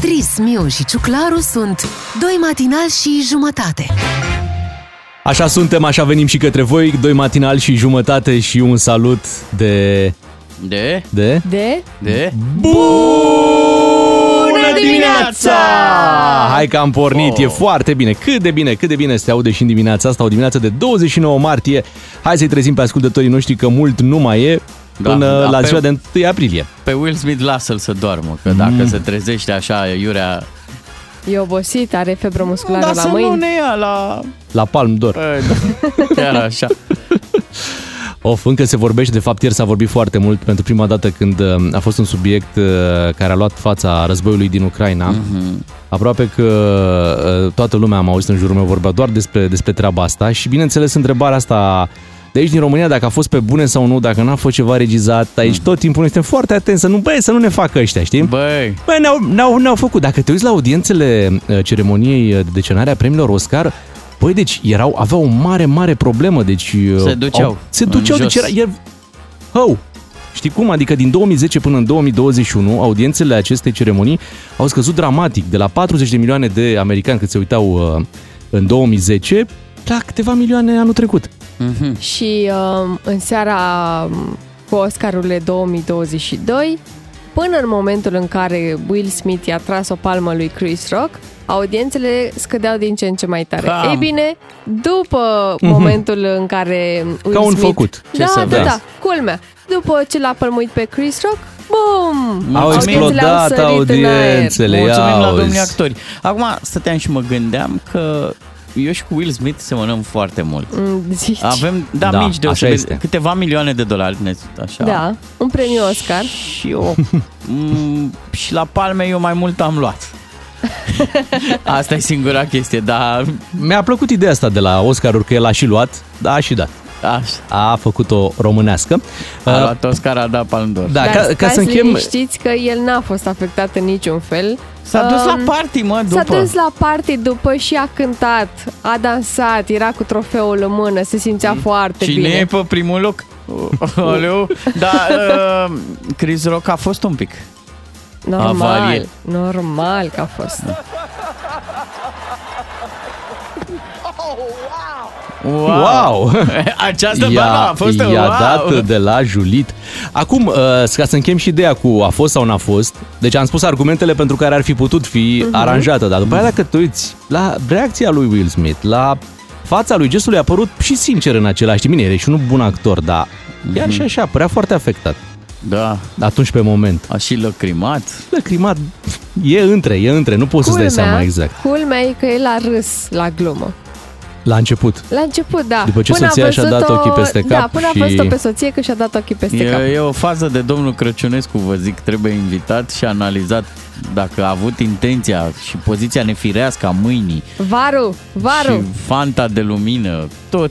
Beatrice, Miu și Ciuclaru sunt doi matinali și jumătate. Așa suntem, așa venim și către voi, doi matinali și jumătate și un salut de... De? De? De? De? Bună dimineața! Hai că am pornit, oh. e foarte bine. Cât de bine, cât de bine se aude și în dimineața asta, o dimineață de 29 martie. Hai să-i trezim pe ascultătorii noștri că mult nu mai e Da, până da, la pe- ziua de 1 aprilie. Pe Will Smith lasă-l să doarmă, că dacă Mm. se trezește așa iurea... E obosit, are febră musculară Dar la să nu mâini. ne ia la... La Palm d'Or. Păi, da, Chiar așa. Of, încă se vorbește, de fapt ieri s-a vorbit foarte mult pentru prima dată când uh, a fost un subiect uh, care a luat fața războiului din Ucraina. Mhm. Aproape că uh, toată lumea am auzit în jurul meu vorbea doar despre, despre treaba asta și bineînțeles întrebarea asta de aici din România, dacă a fost pe bune sau nu, dacă n-a fost ceva regizat, aici tot timpul noi suntem foarte atenți să nu, băi, să nu ne facă ăștia, știi? Băi, Băi, ne-au, ne-au, ne-au făcut. Dacă te uiți la audiențele uh, ceremoniei de decenare a premiilor Oscar, băi, deci erau, aveau o mare, mare problemă. Deci, uh, Se duceau Au, se în duceau, deci jos. era... era hău! Știi cum? Adică din 2010 până în 2021, audiențele acestei ceremonii au scăzut dramatic, de la 40 de milioane de americani cât se uitau uh, în 2010, la câteva milioane anul trecut. Mhm. Și um, în seara um, cu Oscarurile 2022, până în momentul în care Will Smith i-a tras o palmă lui Chris Rock, audiențele scădeau din ce în ce mai tare. Cam. Ei bine, după momentul în care Will Mhm. Ca un Smith... făcut. Ce Da, să da, vezi. da, culmea. După ce l-a pălmuit pe Chris Rock, bum! Au Audiențele explodat sărit în aer. audiențele. Mulțumim ia la auzi. domnii actori. Acum stăteam și mă gândeam că eu și cu Will Smith semănăm foarte mult. Mm, Zici. Avem, da, Da, mici așa deosebiri, este. câteva milioane de dolari, ne- așa. Da, un premiu Oscar. Și eu, m- și la palme eu mai mult am luat. Asta e singura chestie, dar Mi-a plăcut ideea asta de la Oscaruri, că el a și luat, da, a și dat. Așa, A făcut-o românească. a Uh, luat Oscar, a dat Palme d'Or. Da, Dar ca, ca stai să închem... Știți că el n-a fost afectat în niciun fel. S-a dus la Um, party, mă, după. S-a dus la party după și a cântat, a dansat, era cu trofeul în mână, se simțea foarte Cine bine. e pe primul loc? Oleu. Da, uh, Chris Rock a fost un pic. Normal, avarie. normal că a fost. Wow! Wow! Această barbă a fost i-a wow! dat de la Julit. Acum, uh, ca să închem și ideea cu a fost sau n-a fost, deci am spus argumentele pentru care ar fi putut fi Mhm. aranjată, dar după aia dacă te uiți la reacția lui Will Smith, la fața lui, gestul lui a părut și sincer în același timp. Bine, e și un bun actor, dar chiar și așa, părea foarte afectat. Da, Atunci pe moment. a și lăcrimat. Lăcrimat e între, e între, nu poți să-ți dai seama exact. culmea e că el a râs la glumă. La început. La început, da. După ce Până a soția și-a dat văzut-o- ochii peste Da, cap până și- a văzut-o pe soție că și-a dat ochii peste cap. E, e o fază de domnul Crăciunescu, vă zic, trebuie invitat și analizat dacă a avut intenția și poziția nefirească a mâinii Varu, varu. și fanta de lumină, tot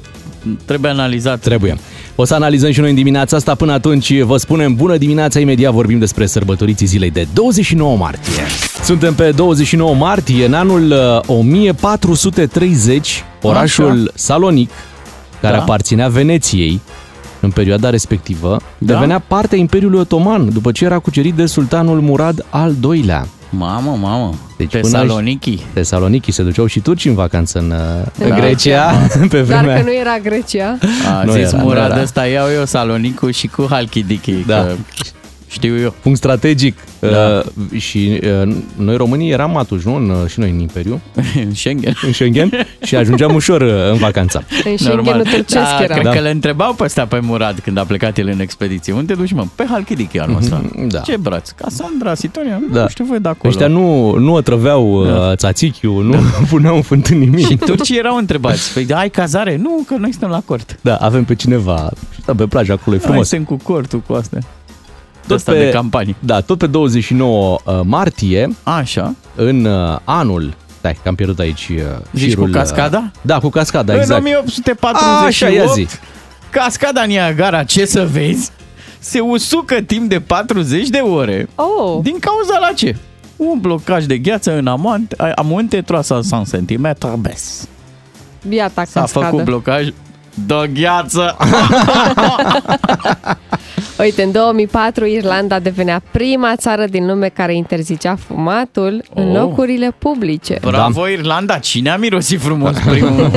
trebuie analizat. Trebuie. O să analizăm și noi în dimineața asta. Până atunci vă spunem bună dimineața. Imediat vorbim despre sărbătoriții zilei de 29 martie. Suntem pe 29 martie, în anul uh, 1430, orașul Așa. Salonic, care Da. aparținea Veneției, în perioada respectivă, Da. devenea parte a Imperiului Otoman, după ce era cucerit de sultanul Murad al II-lea. Mamă, mamă, Deci deci până Tesaloniki. Tesaloniki se duceau și turci în vacanță în, uh, în Da. Grecia, pe Dar vremea... că nu era Grecia. A Nu zis era, nu Murad era. ăsta, iau eu Salonicul și cu Halkidiki, Da. că știu eu. punct strategic. Da. Uh, și uh, noi românii eram atunci, nu? În, uh, și noi în Imperiu, În Schengen. în Schengen, și ajungeam ușor uh, în vacanța. În Schengenul turcesc da, era. cred Da. că le întrebau pe ăsta pe Murad când a plecat el în expediție. Unde te duci, mă? Pe Halkidiki anul ăsta. da. Ce braț? Casandra, Sitonia? Da. Nu știu voi de acolo. Ăștia nu, nu otrăveau Da. uh, țațichiul, nu puneau în fântâni nimic. Și turcii erau întrebați. Păi, ai cazare? Nu, că noi suntem la cort. Da, avem pe cineva da, pe plajă acolo, e Frumos. frumos. Noi suntem cu cortul, cu astea. Tot Tot pe... de campanii. Da, tot pe 29 uh, martie, Așa. în uh, anul Stai, că am pierdut aici uh, Zici șirul, cu cascada? Uh, da, cu cascada, În exact. 1848, Așa, ia zi. cascada Niagara, ce să vezi, se usucă timp de 40 de ore. Oh, Din cauza la ce? Un blocaj de gheață în amont, amunte 300 cm bes. biata S-a cascadă. făcut blocaj de gheață. Uite, în 2004 Irlanda devenea prima țară din lume care interzicea fumatul oh. în locurile publice. Bravo, da. Irlanda! Cine a mirosit frumos primul?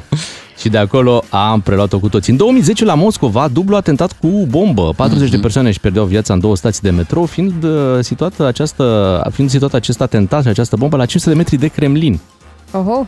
și de acolo am preluat-o cu toți. În 2010 la Moscova, dublu atentat cu bombă. 40 mm-hmm. de mhm. persoane își pierdeau viața în două stații de metrou, fiind uh, situată, această, fiind situată acest atentat și această bombă la 500 de metri de Kremlin. Oho!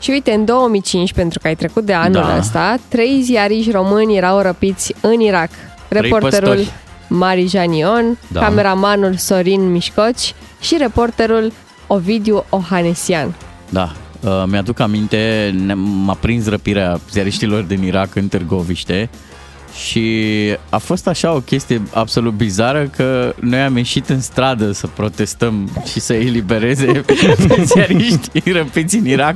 Și uite, în 2005, pentru că ai trecut de anul da. ăsta, trei ziariști români erau răpiți în Irak. Reporterul Mari Janion, da. cameramanul Sorin Mișcoci și reporterul Ovidiu Ohanesian. Da, uh, mi-aduc aminte, m-a prins răpirea ziariștilor din Irak în Târgoviște și a fost așa o chestie absolut bizară că noi am ieșit în stradă să protestăm și să elibereze pe ziariști răpiți în Irak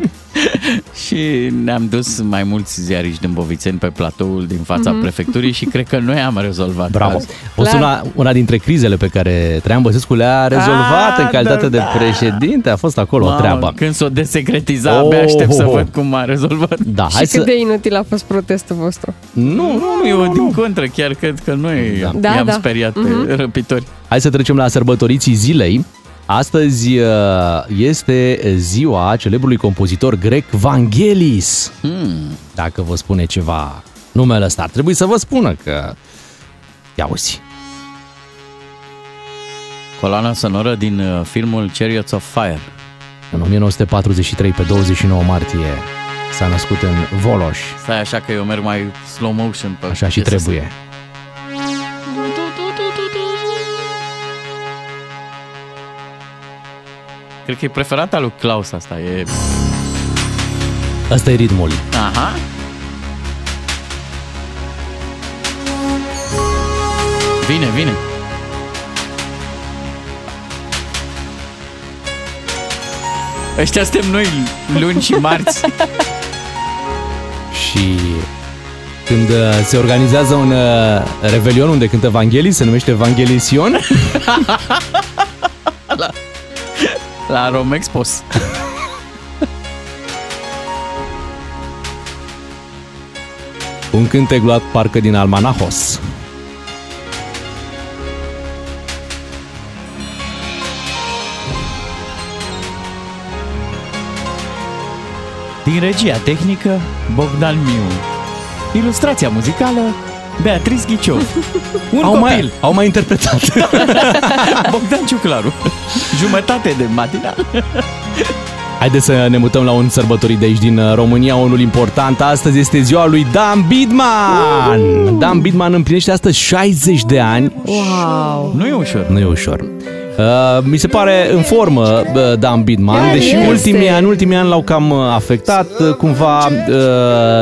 și ne-am dus mai mulți ziariști din Bovițeni pe platoul din fața mm-hmm. prefecturii și cred că noi am rezolvat Bravo! O una, una dintre crizele pe care Traian Băsescu le-a rezolvat a, în calitate da, de da. președinte. A fost acolo Mamă, o treabă. Când s-o desecretiza, oh, abia aștept oh, să văd cum a rezolvat. Da, și hai cât să... de inutil a fost protestul vostru. Nu, nu, nu, eu din contră, chiar cred că noi da. Da, i-am da. speriat mm-hmm. pe mhm. răpitori. Hai să trecem la sărbătoriții zilei. Astăzi uh, este ziua celebrului compozitor grec Vangelis. Hmm. Dacă vă spune ceva numele ăsta, ar trebui să vă spună că... Ia uzi. Coloana sonoră din uh, filmul Chariots of Fire. În 1943, pe 29 martie, s-a născut în Voloș. Stai așa că eu merg mai slow motion pe Așa și trebuie. Să... Cred că e preferata lui Klaus asta. E... Asta e ritmul. Aha. Vine, vine. Ăștia suntem noi luni și marți. și când uh, se organizează un uh, revelion unde cântă Evanghelii, se numește Evanghelision. la, la Romexpos. un cântec luat parcă din Almanahos. Din regia tehnică, Bogdan Miu. Ilustrația muzicală, Beatriz Ghiciov. Un au copil. Mai, au mai interpretat. Bogdan Ciuclaru. Jumătate de matina. Haideți să ne mutăm la un sărbătorit de aici din uh, România, unul important. Astăzi este ziua lui Dan Bidman. Uh! Dan Bidman împlinește astăzi 60 de ani. Wow! Nu e ușor. Nu e ușor. Uh, mi se pare în formă uh, Dan Bidman, Chiar deși este. ultimii ani, ultimii ani l-au cam uh, afectat, uh, cumva uh,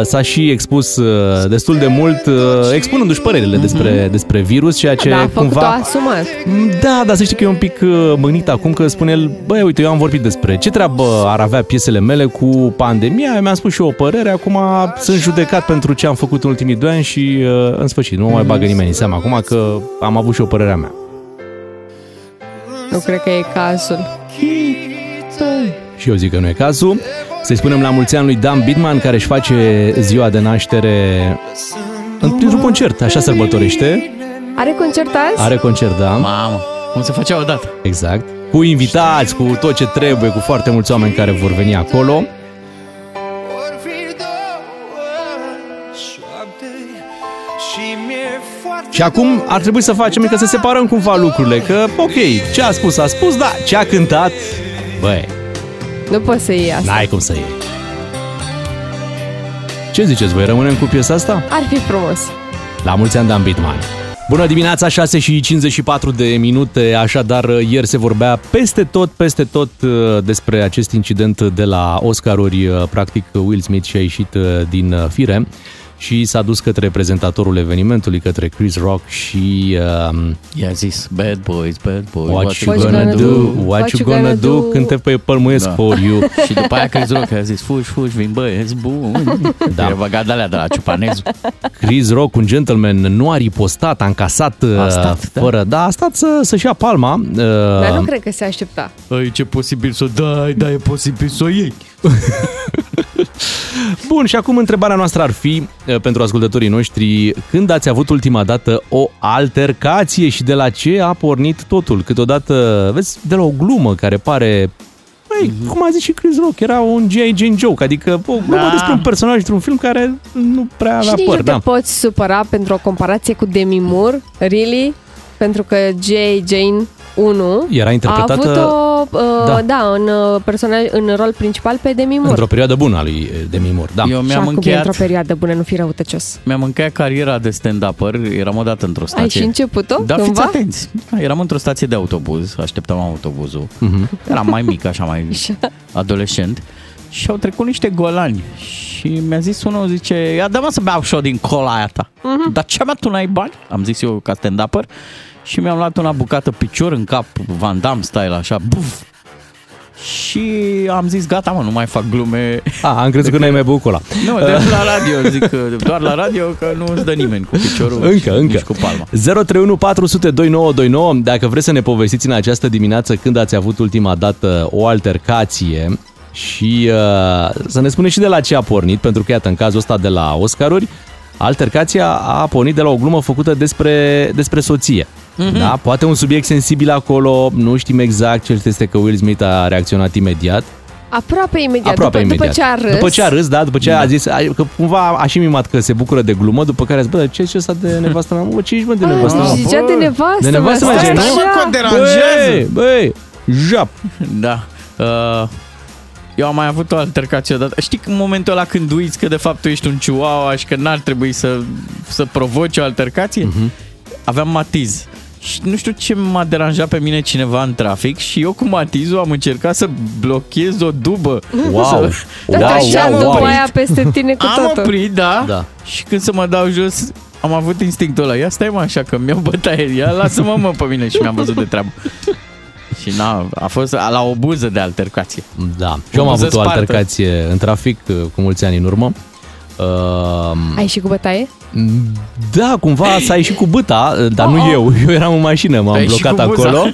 s-a și expus uh, destul de mult, uh, expunându-și părerile mm-hmm. despre, despre virus, ceea ce da, cumva... asumat. Mm, da, dar să știi că e un pic uh, mâgnit acum că spune el, băi, uite, eu am vorbit despre ce treabă ar avea piesele mele cu pandemia, mi-am spus și eu o părere, acum sunt judecat pentru ce am făcut în ultimii doi ani și uh, în sfârșit nu mă mai bagă nimeni în seama acum că am avut și o părere a mea. Nu cred că e cazul. Și eu zic că nu e cazul. Să-i spunem la mulți ani lui Dan Bidman, care își face ziua de naștere într-un concert, așa sărbătorește. Are concert azi? Are concert, da. Mamă, cum se făcea odată. Exact. Cu invitați, cu tot ce trebuie, cu foarte mulți oameni care vor veni acolo. Și acum ar trebui să facem că să separăm cumva lucrurile, că ok, ce a spus a spus, da, ce a cântat, băi. Nu poți să iei asta. N-ai cum să iei. Ce ziceți, voi rămânem cu piesa asta? Ar fi frumos. La mulți ani, Dan Bitman. Bună dimineața, 6 și 54 de minute, așadar ieri se vorbea peste tot, peste tot uh, despre acest incident de la Oscaruri, uh, practic Will Smith și-a ieșit uh, din fire și s-a dus către prezentatorul evenimentului, către Chris Rock și... Um, I-a zis, bad boys, bad boys, what, what you gonna, gonna do, do, what you gonna, gonna do, când te pe pălmuiesc da. for you. și după aia Chris Rock a zis, fugi, fugi, vin băieți buni. Da. E băgat de alea de la ciupanezu. Chris Rock, un gentleman, nu a ripostat, a încasat a stat, da. fără... Da, da a stat să, să-și ia palma. Uh, Dar nu cred că se aștepta. Ai, ce posibil să o dai, da, e posibil să o iei. Bun, și acum întrebarea noastră ar fi uh, pentru ascultătorii noștri, când ați avut ultima dată o altercație și de la ce a pornit totul? Câteodată, vezi, de la o glumă care pare Băi, mm-hmm. cum a zis și Chris Rock, era un G.I. Jane joke, adică o glumă Da. despre un personaj într-un film care nu prea avea Și nici păr. nu te Da. poți supăra pentru o comparație cu Demi Moore, really? Pentru că J. Jane 1 Era interpretată- a avut o, uh, Da. da. da, în, uh, personaj, în rol principal pe Demi Moore. Într-o perioadă bună a lui eh, Demi Moore, da. Eu Și mi-am acum e încheiat, într-o perioadă bună, nu fi răutăcios. mi-am încheiat cariera de stand-upper, eram odată într-o stație. Ai și început-o Da, fiți cândva? atenți. Da, eram într-o stație de autobuz, așteptam autobuzul. Mhm. Eram mai mic, așa, mai adolescent. Și au trecut niște golani și mi-a zis unul, zice, ia dă-mă să beau și eu din cola aia ta. Dar ce mă, tu n-ai bani? Am zis eu ca stand-upper și mi-am luat una bucată picior în cap, Van Damme style, așa, buf. Și am zis, gata mă, nu mai fac glume. A, am crezut că n-ai mai băut cola. Nu, de la radio, zic că doar la radio că nu îți dă nimeni cu piciorul Încă, și încă. nici cu palma. 031 400 2929, dacă vreți să ne povestiți în această dimineață când ați avut ultima dată o altercație și uh, să ne spuneți și de la ce a pornit, pentru că iată, în cazul ăsta de la Oscaruri, altercația a pornit de la o glumă făcută despre, despre soție. Mm-hmm. Da? Poate un subiect sensibil acolo, nu știm exact, cel este că Will Smith a reacționat imediat. Aproape imediat, Aproape după, imediat. după ce a râs. După ce a râs, da, după ce da. a zis, a- că cumva a și mimat că se bucură de glumă, după care a zis, bă, ce ce ăsta de nevastă mea? Mă, ce ești, mă, de nevastă Ah, mea? zicea de nevastă, De nevastă mă, mea, stai nu? Stai, mă, că așa. o deranjează. Băi, băi, jap. Da. Uh, eu am mai avut o altercație odată. Știi că în momentul ăla când uiți că de fapt tu ești un chihuahua și că n-ar trebui să, să provoci o altercație? Mhm. Uh-huh. Aveam matiz. Și nu știu ce m-a deranjat pe mine cineva în trafic și eu cu matizul am încercat să blochez o dubă. Wow. Să- Dar Wow, așa, wow, după wow. aia peste tine cu am totul. oprit, da, Da. Și când să mă dau jos, am avut instinctul ăla. Ia stai mă așa că mi-au bătaie. Ia lasă-mă mă pe mine și mi-am văzut de treabă. Și na, a fost la o buză de altercație. Da. Și eu am Cum se avut o spartă. altercație în trafic uh, cu mulți ani în urmă. Uh, Ai și cu bătaie? Da, cumva s-a ieșit cu băta, dar nu eu. Eu eram în mașină, m-am Ai ieșit blocat cu buza. acolo.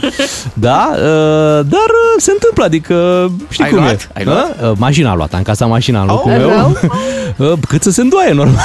Da, uh, dar uh, se întâmplă, adică știi Ai cum luat? e. Ai luat? Uh, Mașina a luat, am casat mașina în locul Oh, meu. rău? Uh, Cât să se îndoaie, normal.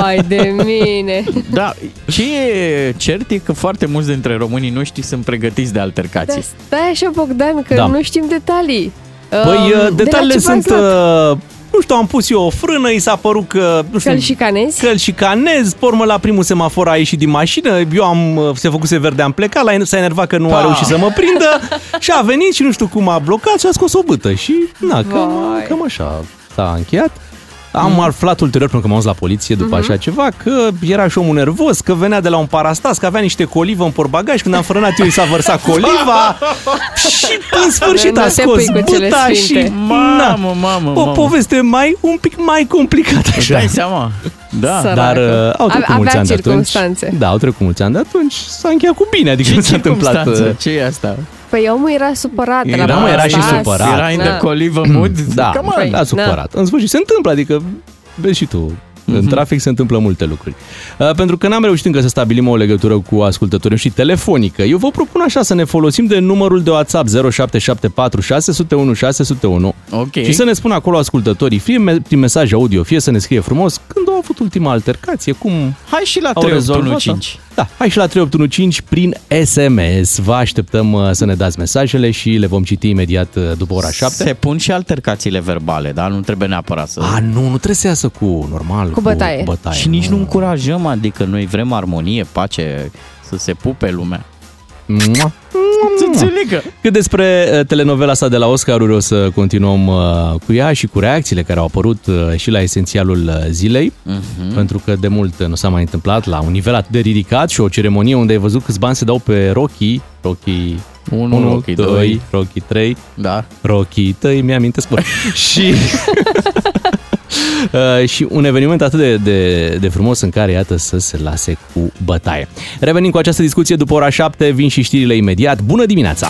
Vai de mine! Da, ce e cert e că foarte mulți dintre românii noștri sunt pregătiți de Dar altercații. stai așa, Bogdan, că Da. nu știm detalii. Păi, Um, uh, de la detaliile ce v-ați sunt... luat? uh, Nu știu, am pus eu o frână, i s-a părut că... Nu știu, Că-l șicanezi? Că îl șicanez, pe urmă la primul semafor a ieșit din mașină, eu am, uh, se făcuse verde, am plecat, la s-a enervat că nu a Da. reușit să mă prindă și a venit și nu știu cum a blocat și a scos o bâtă și na, cam, Vai. cam așa s-a încheiat. Am aflat ulterior, pentru că m-am dus la poliție după așa ceva, că era și omul nervos, că venea de la un parastas, că avea niște colivă în porbagaj. Când am frânat eu, i s-a vărsat coliva și în sfârșit Nu a te scos pui cu cele băta și... sfinte. na, Mamă, mamă, o mamă. poveste mai, un pic mai complicată Îți așa. dai seama? Da. Săracă. Dar uh, au trecut Avea mulți ani de atunci. circumstanțe. Da, au trecut mulți ani de atunci. S-a încheiat cu bine, adică Ce nu s-a întâmplat. circumstanță? uh, Ce e asta? Păi omul era supărat de la Era- mă, era și parastas. supărat. Era in Da. the colivă mood? Da, Come on. Păi, da, supărat. În sfârșit, se întâmplă, adică vezi și tu. Mhm. În trafic se întâmplă multe lucruri. Uh, pentru că n-am reușit încă să stabilim o legătură cu ascultătorii și telefonică. Eu vă propun așa să ne folosim de numărul de WhatsApp 0774 601 601 Ok. și să ne spună acolo ascultătorii, fie me- prin mesaj audio, fie să ne scrie frumos, când au avut ultima altercație, cum Hai și la au rezolvat 3815. Da, hai și la 3815 prin SMS. Vă așteptăm uh, să ne dați mesajele și le vom citi imediat uh, după ora 7. Se pun și altercațiile verbale, da? Nu trebuie neapărat să... A, nu, nu trebuie să iasă cu normal. Cu bătaie. Cu bătaie și nici nu încurajăm, adică noi vrem armonie, pace, să se pupe lumea. Mua. Să înțelegă. Cât despre uh, telenovela asta de la Oscaruri, o să continuăm uh, cu ea și cu reacțiile care au apărut uh, și la esențialul uh, zilei, Mhm. pentru că de mult uh, nu s-a mai întâmplat la un nivel atât de ridicat și o ceremonie unde ai văzut câți bani se dau pe Rocky, Rocky Unu, 1, Rocky 2, doi. Rocky 3, Da. Rocky tăi, mi-amintesc, bă. și... Uh, și un eveniment atât de, de, de frumos în care, iată, să se lase cu bătaie. Revenim cu această discuție după ora 7, vin și știrile imediat. Bună dimineața!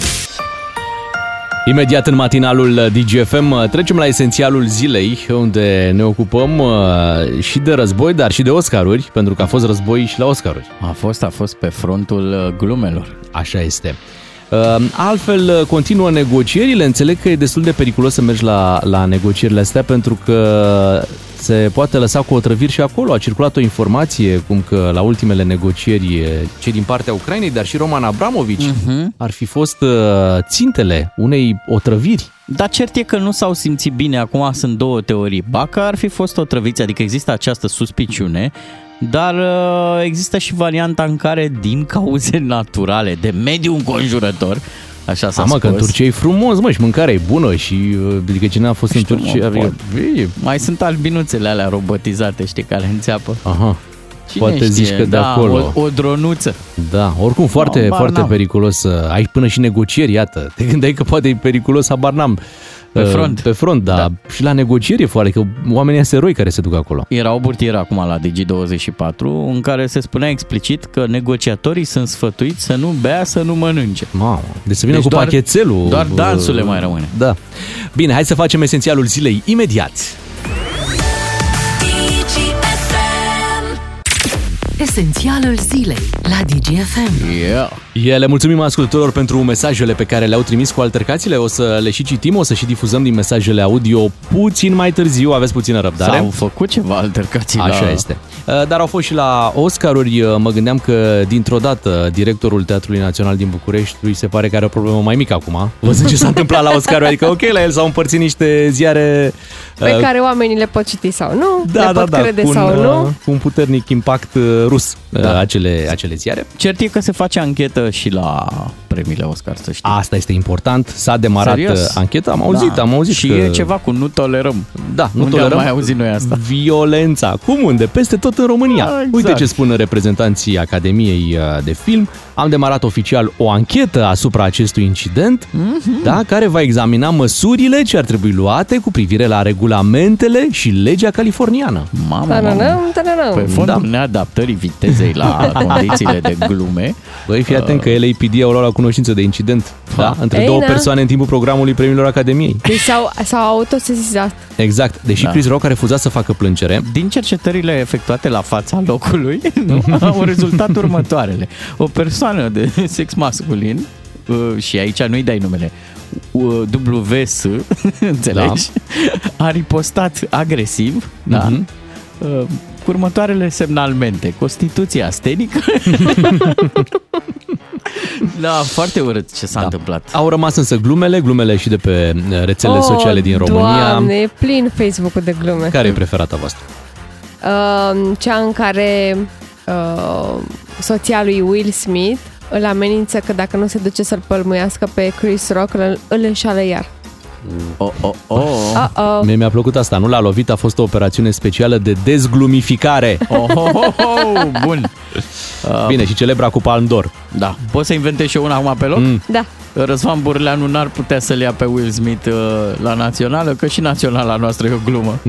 Imediat în matinalul DGFM trecem la esențialul zilei, unde ne ocupăm uh, și de război, dar și de Oscaruri, pentru că a fost război și la Oscaruri. A fost, a fost pe frontul uh, glumelor. Așa este. Uh, Altfel, uh, continuă negocierile. Înțeleg că e destul de periculos să mergi la, la negocierile astea pentru că se poate lăsa cu otrăviri și acolo. A circulat o informație cum că la ultimele negocieri eh, cei din partea Ucrainei, dar și Roman Abramovici uh-huh. ar fi fost uh, țintele unei otrăviri. Dar cert e că nu s-au simțit bine. Acum sunt două teorii. Ba că ar fi fost otrăviți, adică există această suspiciune, dar uh, există și varianta în care, din cauze naturale, de mediu înconjurător, Așa s-a Amă, că în Turcia e frumos, mă, și mâncarea e bună și adică cine a fost știu, în Turcia... Mă, adică, mai sunt albinuțele alea robotizate, știi, care înțeapă. Aha. Cine Poate știe? zici că de da, acolo. O, o dronuță. Da, oricum foarte, no, foarte periculos. Ai până și negocieri, iată. Te gândeai că poate e periculos, habar n-am. Pe uh, front. Pe front, da. da. Și la negocieri e foarte, că oamenii sunt eroi care se duc acolo. Era o burtieră acum la Digi24 în care se spunea explicit că negociatorii sunt sfătuiți să nu bea, să nu mănânce. Mamă, deci să vină deci cu doar, pachetelul. Doar dansul le mai rămâne. Da. Bine, hai să facem esențialul zilei imediat. Esențialul zilei la DGFM. Yeah. Yeah, le mulțumim ascultătorilor pentru mesajele pe care le-au trimis cu altercațiile. O să le și citim, o să și difuzăm din mesajele audio puțin mai târziu. Aveți puțină răbdare. S-au făcut ceva altercații Așa la... este. Uh, dar au fost și la Oscaruri. Uh, mă gândeam că dintr-o dată directorul Teatrului Național din București îi se pare că are o problemă mai mică acum. Văzând ce s-a întâmplat la Oscaruri. Adică ok, la el s-au împărțit niște ziare... Pe uh, care oamenii le pot citi sau nu, da, le da, pot da, crede cu un, sau nu. Cu un puternic impact rus da. acele, acele ziare. Cert e că se face anchetă și la premiile Oscar, să știi. Asta este important. S-a demarat Serios? ancheta, am auzit, da. am auzit Și că... e ceva cu nu tolerăm. Da, nu Unde tolerăm. am mai auzit noi asta? Violența. Cum unde? Peste tot în România. Da, exact. Uite ce spun reprezentanții Academiei uh, de Film. Am demarat oficial o anchetă asupra acestui incident, mm-hmm. da, care va examina măsurile ce ar trebui luate cu privire la regulamentele și legea californiană. Mamă, mamă. Pe fondul da. neadaptării vitezei la condițiile de glume. Băi, fii atent că LAPD au luat la cunoștință de incident da? între Ei, două da. persoane în timpul programului premiilor Academiei. Deci s-au, s-au autosesizat. Exact. Deși Da. Chris Rock a refuzat să facă plângere, Din cercetările efectuate la fața locului, nu, au rezultat următoarele. O persoană de sex masculin, uh, și aici nu-i dai numele, uh, WS, înțelegi? A ripostat agresiv, da? Mhm. Uh, cu următoarele semnalmente. Constituția stenică. da, foarte urât ce s-a Da. întâmplat. Au rămas însă glumele, glumele și de pe uh, rețelele sociale din România. Oh, Doamne, e plin Facebook-ul de glume. Care e preferata voastră? Uh, cea în care uh, soția lui Will Smith îl amenință că dacă nu se duce să-l pălmuiască pe Chris Rock, îl, îl înșală iar. Oh, oh, oh. Uh-oh. Mie mi-a plăcut asta, nu l-a lovit, a fost o operațiune specială de dezglumificare. Oh, oh, oh, oh, bun. Uh, Bine, și celebra cu Palm d'Or. Da. Poți să inventezi și eu una acum pe loc? Mm. Da. Răzvan Burleanu n-ar putea să-l ia pe Will Smith uh, la națională, că și naționala noastră e o glumă.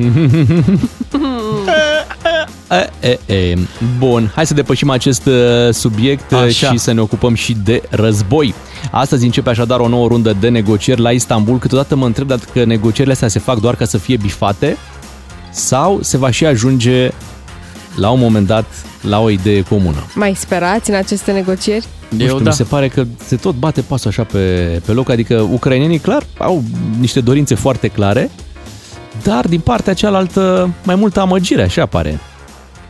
E, e, e. Bun, hai să depășim acest uh, subiect uh, Așa. și să ne ocupăm și de război. Astăzi începe așadar o nouă rundă de negocieri la Istanbul. Câteodată mă întreb dacă negocierile astea se fac doar ca să fie bifate sau se va și ajunge la un moment dat la o idee comună. Mai sperați în aceste negocieri? Nu Eu știu, da. mi se pare că se tot bate pasul așa pe, pe loc, adică ucrainenii clar au niște dorințe foarte clare, dar din partea cealaltă mai multă amăgire, așa pare.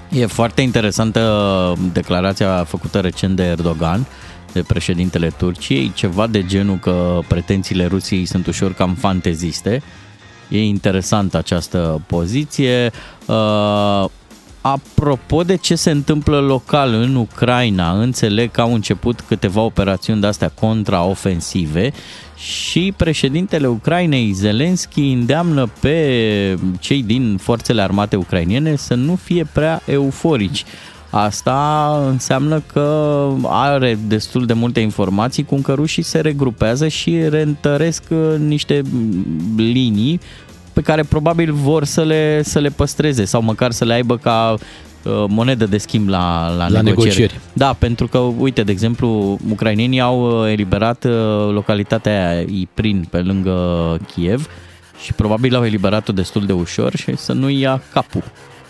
E foarte interesantă declarația făcută recent de Erdogan, de președintele Turciei, ceva de genul că pretențiile Rusiei sunt ușor cam fanteziste. E interesantă această poziție. Uh, apropo de ce se întâmplă local în Ucraina, înțeleg că au început câteva operațiuni de-astea contraofensive și președintele Ucrainei, Zelensky, îndeamnă pe cei din forțele armate ucrainiene să nu fie prea euforici. Asta înseamnă că are destul de multe informații cum că rușii se regrupează și reîntăresc uh, niște linii pe care probabil vor să le, să le păstreze sau măcar să le aibă ca uh, monedă de schimb la, la, La negocieri. negocieri. Da, pentru că, uite, de exemplu, ucrainenii au uh, eliberat uh, localitatea aia, Iprin, pe lângă Kiev și probabil au eliberat-o destul de ușor și să nu ia capul,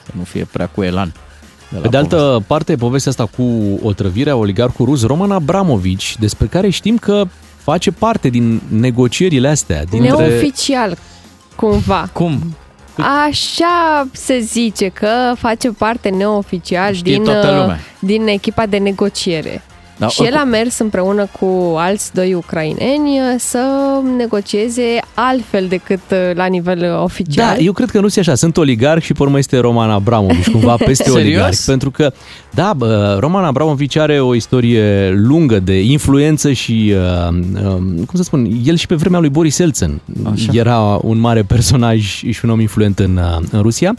să nu fie prea cu elan. La Pe de altă poveste. parte, povestea asta cu otrăvirea oligarhului rus Roman Abramovici, despre care știm că face parte din negocierile astea. Dintre... Neoficial, cumva. Cum? Așa se zice că face parte neoficial Știe din, toată uh, lumea. din echipa de negociere. Da, și el oricum- a mers împreună cu alți doi ucraineni uh, să negocieze altfel decât uh, la nivel uh, oficial. Da, eu cred că nu e așa. Sunt oligarhi și pe urmă este Roman Abramovici, cumva peste Serios? oligarhi. Pentru că, da, bă, Roman Abramovici are o istorie lungă de influență și, uh, uh, cum să spun, el și pe vremea lui Boris Elțen Așa. era un mare personaj și un om influent în, uh, în Rusia.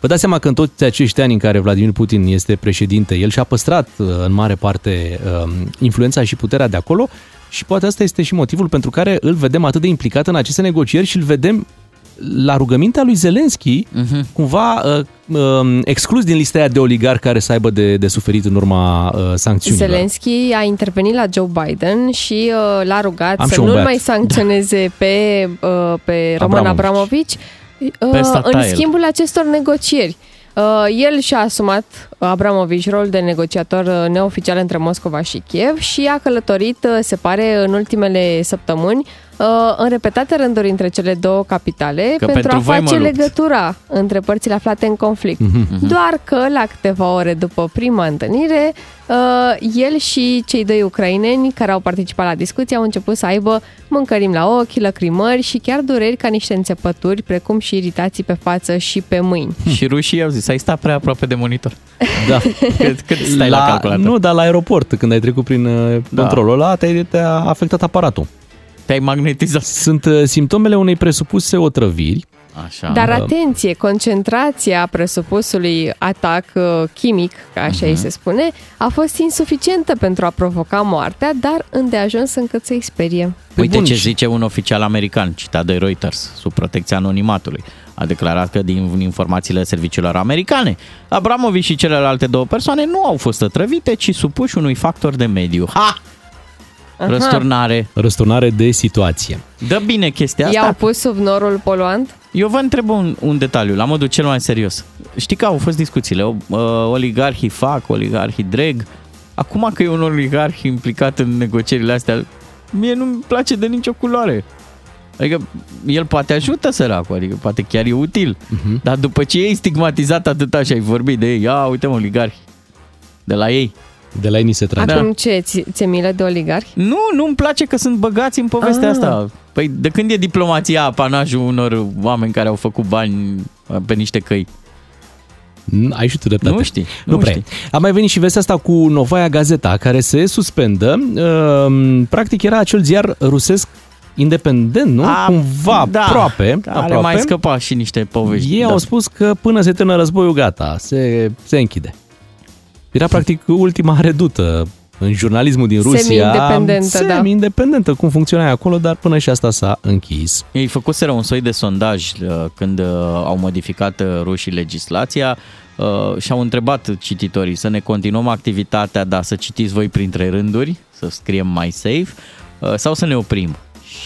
Vă dați seama că în toți acești ani în care Vladimir Putin este președinte, el și-a păstrat uh, în mare parte uh, influența și puterea de acolo și poate asta este și motivul pentru care îl vedem atât de implicat în aceste negocieri și îl vedem la rugămintea lui Zelenski, uh-huh. cumva uh, uh, exclus din lista aia de oligarhi care să aibă de, de suferit în urma uh, sancțiunilor. Zelenski a intervenit la Joe Biden și uh, l-a rugat Am să și un nu-l băiat. mai sancționeze pe, uh, pe Roman Abramovici. Abramovici uh, Pe ăsta în ta el. schimbul acestor negocieri. Uh, el și-a asumat Abramovici rol de negociator uh, neoficial între Moscova și Kiev și a călătorit, uh, se pare, în ultimele săptămâni uh, în repetate rânduri între cele două capitale Că pentru pentru a voi mă face lupt. legătura între părțile aflate în conflict. Doar că la câteva ore după prima întâlnire, uh, el și cei doi ucraineni care au participat la discuție au început să aibă mâncărimi la ochi, lăcrimări și chiar dureri ca niște înțepături, precum și iritații pe față și pe mâini. Și rușii au zis, ai stat prea aproape de monitor. Da. Cât, cât stai la, la calculator? nu, dar la aeroport, când ai trecut prin uh, Da. controlul ăla, te-ai, te-a afectat aparatul. Te-ai magnetizat. Sunt uh, simptomele unei presupuse otrăviri. Așa. Dar atenție, concentrația presupusului atac uh, chimic, ca așa îi se spune, a fost insuficientă pentru a provoca moartea, dar îndeajuns încât să-i sperie. Pe Uite bun, ce și- zice un oficial american, citat de Reuters, sub protecția anonimatului. A declarat că din informațiile serviciilor americane, Abramovici și celelalte două persoane nu au fost otrăvite, ci supuși unui factor de mediu. Ha! Aha. Răsturnare. Răsturnare de situație. Dă bine chestia asta. I-au pus sub norul poluant? Eu vă întreb un, un detaliu, la modul cel mai serios. Știi că au fost discuțiile, o- uh, oligarhii fac, oligarhii dreg. Acum că e un oligarh implicat în negocierile astea, mie nu-mi place de nicio culoare. Adică el poate ajută săracul, adică poate chiar e util. Uh-huh. Dar după ce ei stigmatizat atâta și ai vorbit de ei, ia uite mă, oligarhi, de la ei. De la ei ni se trage. Acum ce, ți- ți-e milă de oligarhi? Nu, nu-mi place că sunt băgați în povestea Ah. asta. Păi de când e diplomația apanajul unor oameni care au făcut bani uh, pe niște căi? Mm, Ai și tu dreptate. Nu știi, Nu, nu prea. știi. A mai venit și vestea asta cu Novaia Gazeta, care se suspendă. Uh, Practic era acel ziar rusesc independent, nu? A, Cumva, da, aproape. Care aproape. mai scăpa și niște povești. Ei da. au spus că până se termină războiul, gata, se, se închide. Era practic ultima redută în jurnalismul din Rusia. Semi-independentă, da. Semi-independentă, cum funcționa acolo, dar până și asta s-a închis. Ei făcuseră un soi de sondaj uh, când uh, au modificat uh, rușii legislația uh, și au întrebat cititorii să ne continuăm activitatea, dar să citiți voi printre rânduri, să scriem mai safe, uh, sau să ne oprim.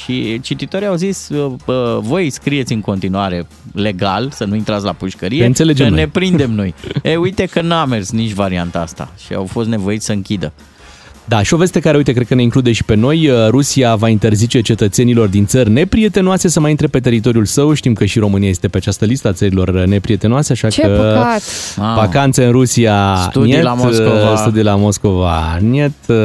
Și cititorii au zis, uh, uh, voi scrieți în continuare legal, să nu intrați la pușcărie, Că înțelegem că noi. ne prindem noi. E, uite că n-a mers nici varianta asta și au fost nevoiți să închidă. Da, și o veste care, uite, cred că ne include și pe noi. Uh, Rusia va interzice cetățenilor din țări neprietenoase să mai intre pe teritoriul său. Știm că și România este pe această listă a țărilor neprietenoase, așa Ce că păcat! Mamă. vacanțe în Rusia, Studii la Moscova. uh, studii la Moscova, niet, uh,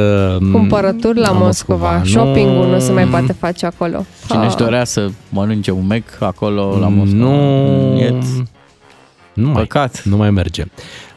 Cumpărături la, Moscova, Nu- shopping-ul nu se mai poate face acolo. Cine își Ah. dorea să mănânce un mec acolo la Moscova? Nu, Niet. nu mai, Păcat. nu mai merge.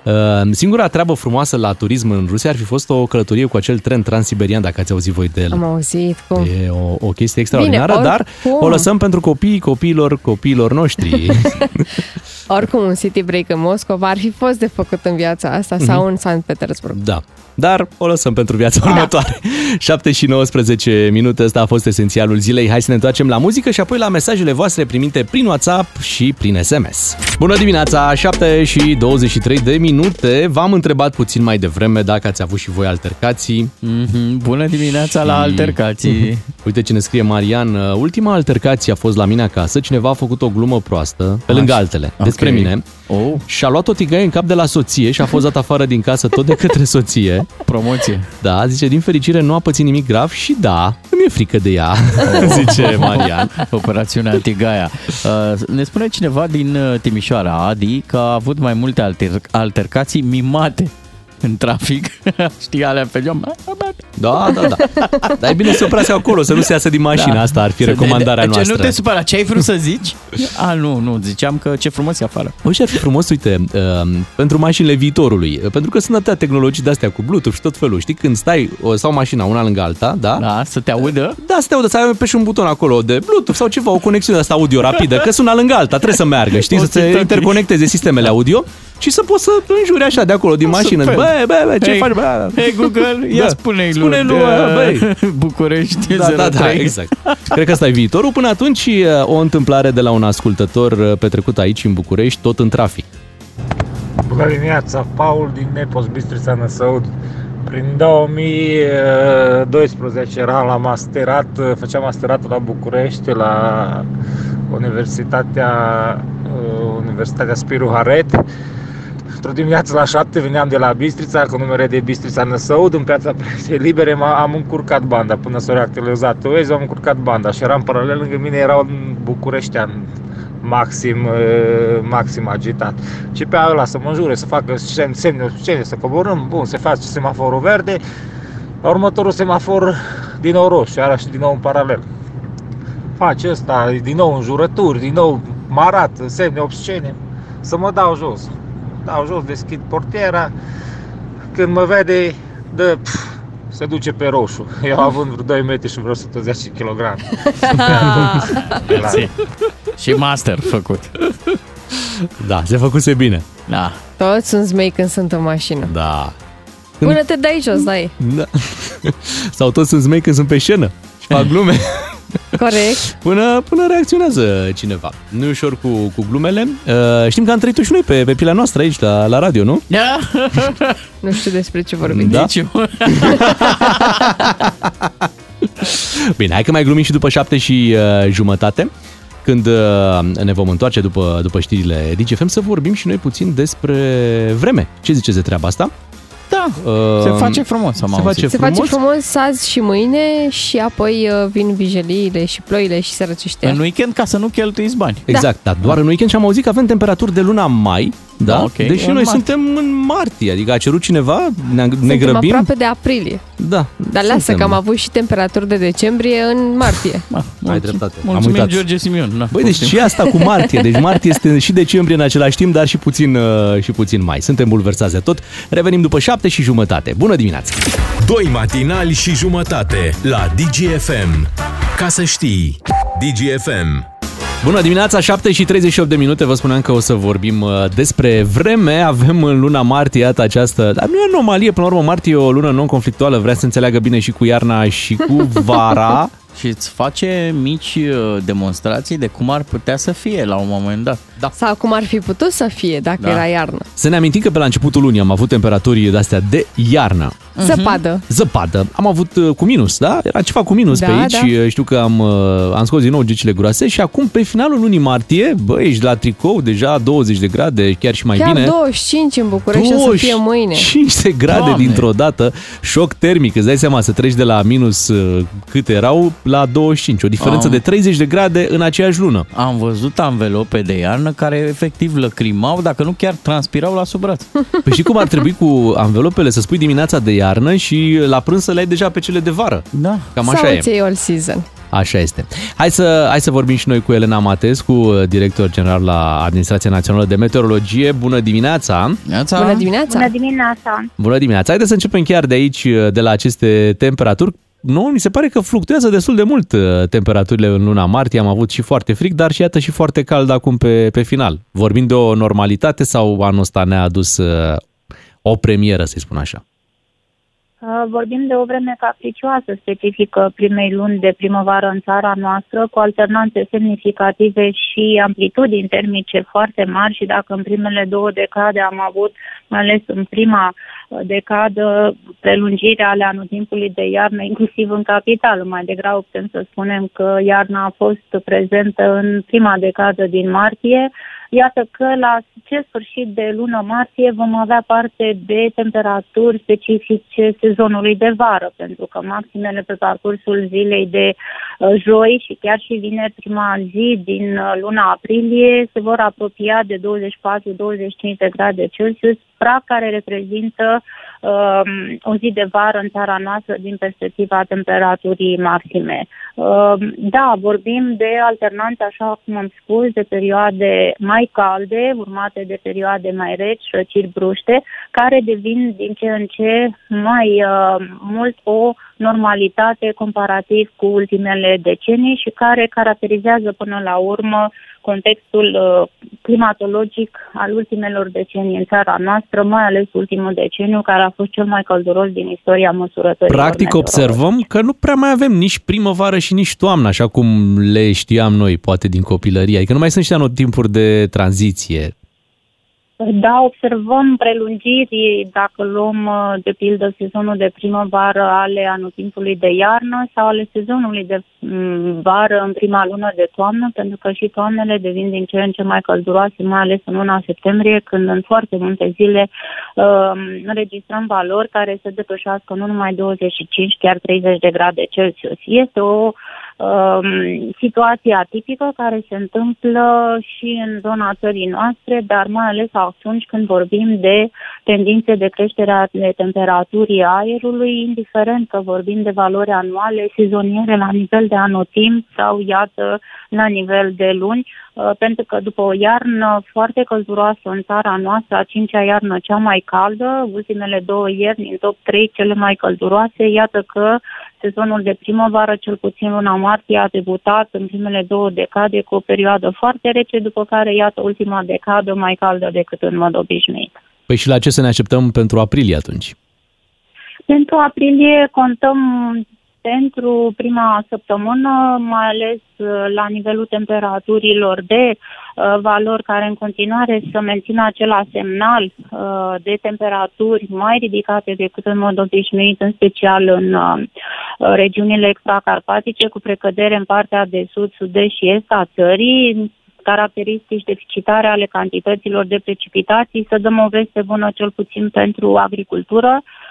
Uh, Singura treabă frumoasă la turism în Rusia ar fi fost o călătorie cu acel tren transiberian, dacă ați auzit voi de el. Am auzit cum. E o, o chestie extraordinară, Bine, dar oricum. o lăsăm pentru copiii copiilor copiilor noștri. Oricum, un city break în Moscova ar fi fost de făcut în viața asta Mhm. sau în Sankt Petersburg. da. Dar o lăsăm pentru viața următoare. 7 și 19 minute, ăsta a fost esențialul zilei. Hai să ne întoarcem la muzică și apoi la mesajele voastre primite prin WhatsApp și prin SMS. Bună dimineața, 7 și 23 de minute. V-am întrebat puțin mai devreme dacă ați avut și voi altercații. Mhm, Bună dimineața la altercații. Uite ce ne scrie Marian. Ultima altercație a fost la mine acasă. Cineva a făcut o glumă proastă, pe lângă Așa. altele, Ok. despre mine. Oh, și a luat o tigaie în cap de la soție și a fost dat afară din casă tot de către soție. promoție. Da, zice, din fericire nu a pățit nimic grav și da, îmi e frică de ea, zice Marian. Operațiunea Tigaia. Uh, ne spune cineva din uh, Timișoara, Adi, că a avut mai multe alter- altercații mimate în trafic. Știi alea pe geam? Da, da, da. Dar e bine să se oprească acolo, să nu se iasă din mașină. Asta ar fi Să- recomandarea de, de, noastră. Ce nu te supăra? Ce ai vrut să zici? A, nu, nu, ziceam că ce frumos e afară. Bă, și ar fi frumos, uite, uh, pentru mașinile viitorului, uh, pentru că sunt atâtea tehnologii de-astea cu Bluetooth și tot felul, știi, când stai, o, sau mașina una lângă alta, da? Da, să te audă? Da, să te audă, să ai pe și un buton acolo de Bluetooth sau ceva, o conexiune asta audio rapidă, că sunt una lângă alta, trebuie să meargă, știi, O să se țintă interconecteze sistemele audio și să poți să înjuri așa de acolo din mașină. Super. Bă, bă, bă, ce Hei, faci, bă? Hei Google, ia Da. spune-i lui, Spune lui, de- băi. București Da, da, da, 03. exact. Cred că asta e viitorul. Până atunci, uh, o întâmplare de la un ascultător uh, petrecut aici, în București, tot în trafic. Bună dimineața, Paul din Nepos, Bistrița Năsăud. Prin 2012 eram la masterat, făceam masteratul la București, la Universitatea, uh, Universitatea Spiru Haret. Într-o dimineață la 7 veneam de la Bistrița, cu numere de Bistrița Năsăud, în piața Presei Libere, m- am încurcat banda până s-a reactualizat OEZ, am încurcat banda și eram paralel lângă mine, era un bucureștean maxim, uh, maxim agitat. Și pe ăla să mă jure, să facă semn- semne obscene, să coborâm, bun, se face semaforul verde, la următorul semafor din nou roșu, iară și din nou în paralel. Face ăsta, din nou înjurături, din nou marat, semne obscene, să mă dau jos. Dau jos, deschid portiera, când mă vede, dă, pf, se duce pe roșu. Eu având vreo 2 metri și vreo 110 kg. Și master făcut. Da, se făcuse bine. Da. Toți sunt zmei când sunt în mașină. Da. Până te dai jos, dai. da. Sau toți sunt zmei când sunt pe scenă și fac glume. Corect. Până, până reacționează cineva. Nu e ușor cu, cu glumele. Uh, știm că am trăit și noi pe, pe pielea noastră aici la, la radio, nu? Da. Nu știu despre ce vorbim. Da. Nici eu. Bine, hai că mai glumim și după șapte și uh, jumătate. Când uh, ne vom întoarce după, după știrile DGFM să vorbim și noi puțin despre vreme. Ce ziceți de treaba asta? Da, Uh, se face frumos, am se auzit. face Se frumos. face frumos azi și mâine și apoi uh, vin vijeliile și ploile și se răcește. În weekend ca să nu cheltuiți bani. Exact, da. doar în weekend și am auzit că avem temperaturi de luna mai, da? Da, ok. Deși În noi martie. suntem în martie, adică a cerut cineva, ne, ne Suntem grăbim. aproape de aprilie. Da. Dar lasă suntem. că am avut și temperaturi de decembrie în martie. Ma, Ai dreptate, am Mulțumim, uitat. George Simion. Da, Băi, deci poftim. și asta cu martie. Deci martie este și decembrie în același timp, dar și puțin, uh, și puțin mai. Suntem bulversați de tot. Revenim după șapte și jumătate. Bună dimineața! Doi matinali și jumătate la DGFM. Ca să știi, DGFM. Bună dimineața, 7 și 38 de minute. Vă spuneam că o să vorbim uh, despre vreme. Avem în luna martie, iată această... Dar nu e anomalie, până la urmă, martie e o lună non-conflictuală. Vrea să înțeleagă bine și cu iarna și cu vara. Și îți face mici uh, demonstrații de cum ar putea să fie la un moment dat. Da. Sau cum ar fi putut să fie dacă Da. era iarnă. Să ne amintim că pe la începutul lunii am avut temperaturi de-astea de iarnă. Zăpadă. Zăpadă. Am avut uh, cu minus, da? Era ceva cu minus Da, pe aici. da. Uh, Știu că am, uh, am scos din nou gecile groase și acum pe finalul lunii martie, bă, ești la tricou deja 20 de grade, chiar și mai Chiar bine. 25 în București o să fie mâine. 5 de grade Doamne! dintr-o dată, șoc termic, îți dai seama să treci de la minus uh, câte erau la 25, o diferență Am. de 30 de grade în aceeași lună. Am văzut anvelope de iarnă care efectiv lăcrimau, dacă nu chiar transpirau la sub braț. Păi și cum ar trebui cu anvelopele să spui dimineața de iarnă și la prânz să le ai deja pe cele de vară? Da. Cam așa Sau e. îți iei all season. Așa este. Hai să, hai să vorbim și noi cu Elena Matescu, director general la Administrația Națională de Meteorologie. Bună dimineața! Neața? Bună dimineața! Bună dimineața! Bună dimineața! Haideți să începem chiar de aici, de la aceste temperaturi. Nu, mi se pare că fluctuează destul de mult uh, temperaturile în luna martie. Am avut și foarte frig, dar și iată și foarte cald acum pe, pe final. Vorbim de o normalitate sau anul ăsta ne-a adus uh, o premieră, să spun așa? Uh, Vorbim de o vreme capricioasă specifică primei luni de primăvară în țara noastră, cu alternanțe semnificative și amplitudini termice foarte mari și dacă în primele două decade am avut, mai ales în prima uh, decadă, prelungirea ale anotimpului de iarnă, inclusiv în capitală. Mai degrabă putem să spunem că iarna a fost prezentă în prima decadă din martie, iată că la ce sfârșit de lună martie vom avea parte de temperaturi specifice sezonului de vară, pentru că maximele pe parcursul zilei de uh, joi și chiar și vineri prima zi din uh, luna aprilie se vor apropia de 24-25 de grade Celsius, prag care reprezintă uh, o zi de vară în țara noastră din perspectiva temperaturii maxime. Uh, da, vorbim de alternanțe, așa cum am spus, de perioade mai calde, urmate de perioade mai reci, răciri bruște, care devin din ce în ce mai uh, mult o normalitate comparativ cu ultimele decenii și care caracterizează până la urmă contextul uh, climatologic al ultimelor decenii în țara noastră, mai ales ultimul deceniu, care a fost cel mai călduros din istoria măsurătorii. Practic observăm că nu prea mai avem nici primăvară și nici toamnă, așa cum le știam noi, poate, din copilărie. Adică nu mai sunt niște timpuri de tranziție. Da, observăm prelungiri dacă luăm, uh, de pildă, sezonul de primăvară ale anotimpului de iarnă sau ale sezonului de mm, vară în prima lună de toamnă, pentru că și toamnele devin din ce în ce mai călduroase, mai ales în luna septembrie, când în foarte multe zile uh, înregistrăm valori care se depășească nu numai 25, chiar 30 de grade Celsius. Este o Um, situație atipică care se întâmplă și în zona țării noastre, dar mai ales atunci când vorbim de tendințe de creștere a temperaturii aerului, indiferent că vorbim de valori anuale, sezoniere la nivel de anotimp sau, iată, la nivel de luni, uh, pentru că după o iarnă foarte călduroasă în țara noastră, a cincea iarnă cea mai caldă, ultimele două ierni în top 3 cele mai călduroase, iată că sezonul de primăvară, cel puțin luna martie, a debutat în primele două decade cu o perioadă foarte rece, după care, iată, ultima decadă mai caldă decât în mod obișnuit. Păi și la ce să ne așteptăm pentru aprilie atunci? Pentru aprilie contăm pentru prima săptămână, mai ales uh, la nivelul temperaturilor de uh, valori care în continuare să mențină acela semnal uh, de temperaturi mai ridicate decât în mod obișnuit, în special în uh, regiunile extracarpatice, cu precădere în partea de sud, sud-est și est a țării, caracteristici deficitare ale cantităților de precipitații, să dăm o veste bună cel puțin pentru agricultură, uh,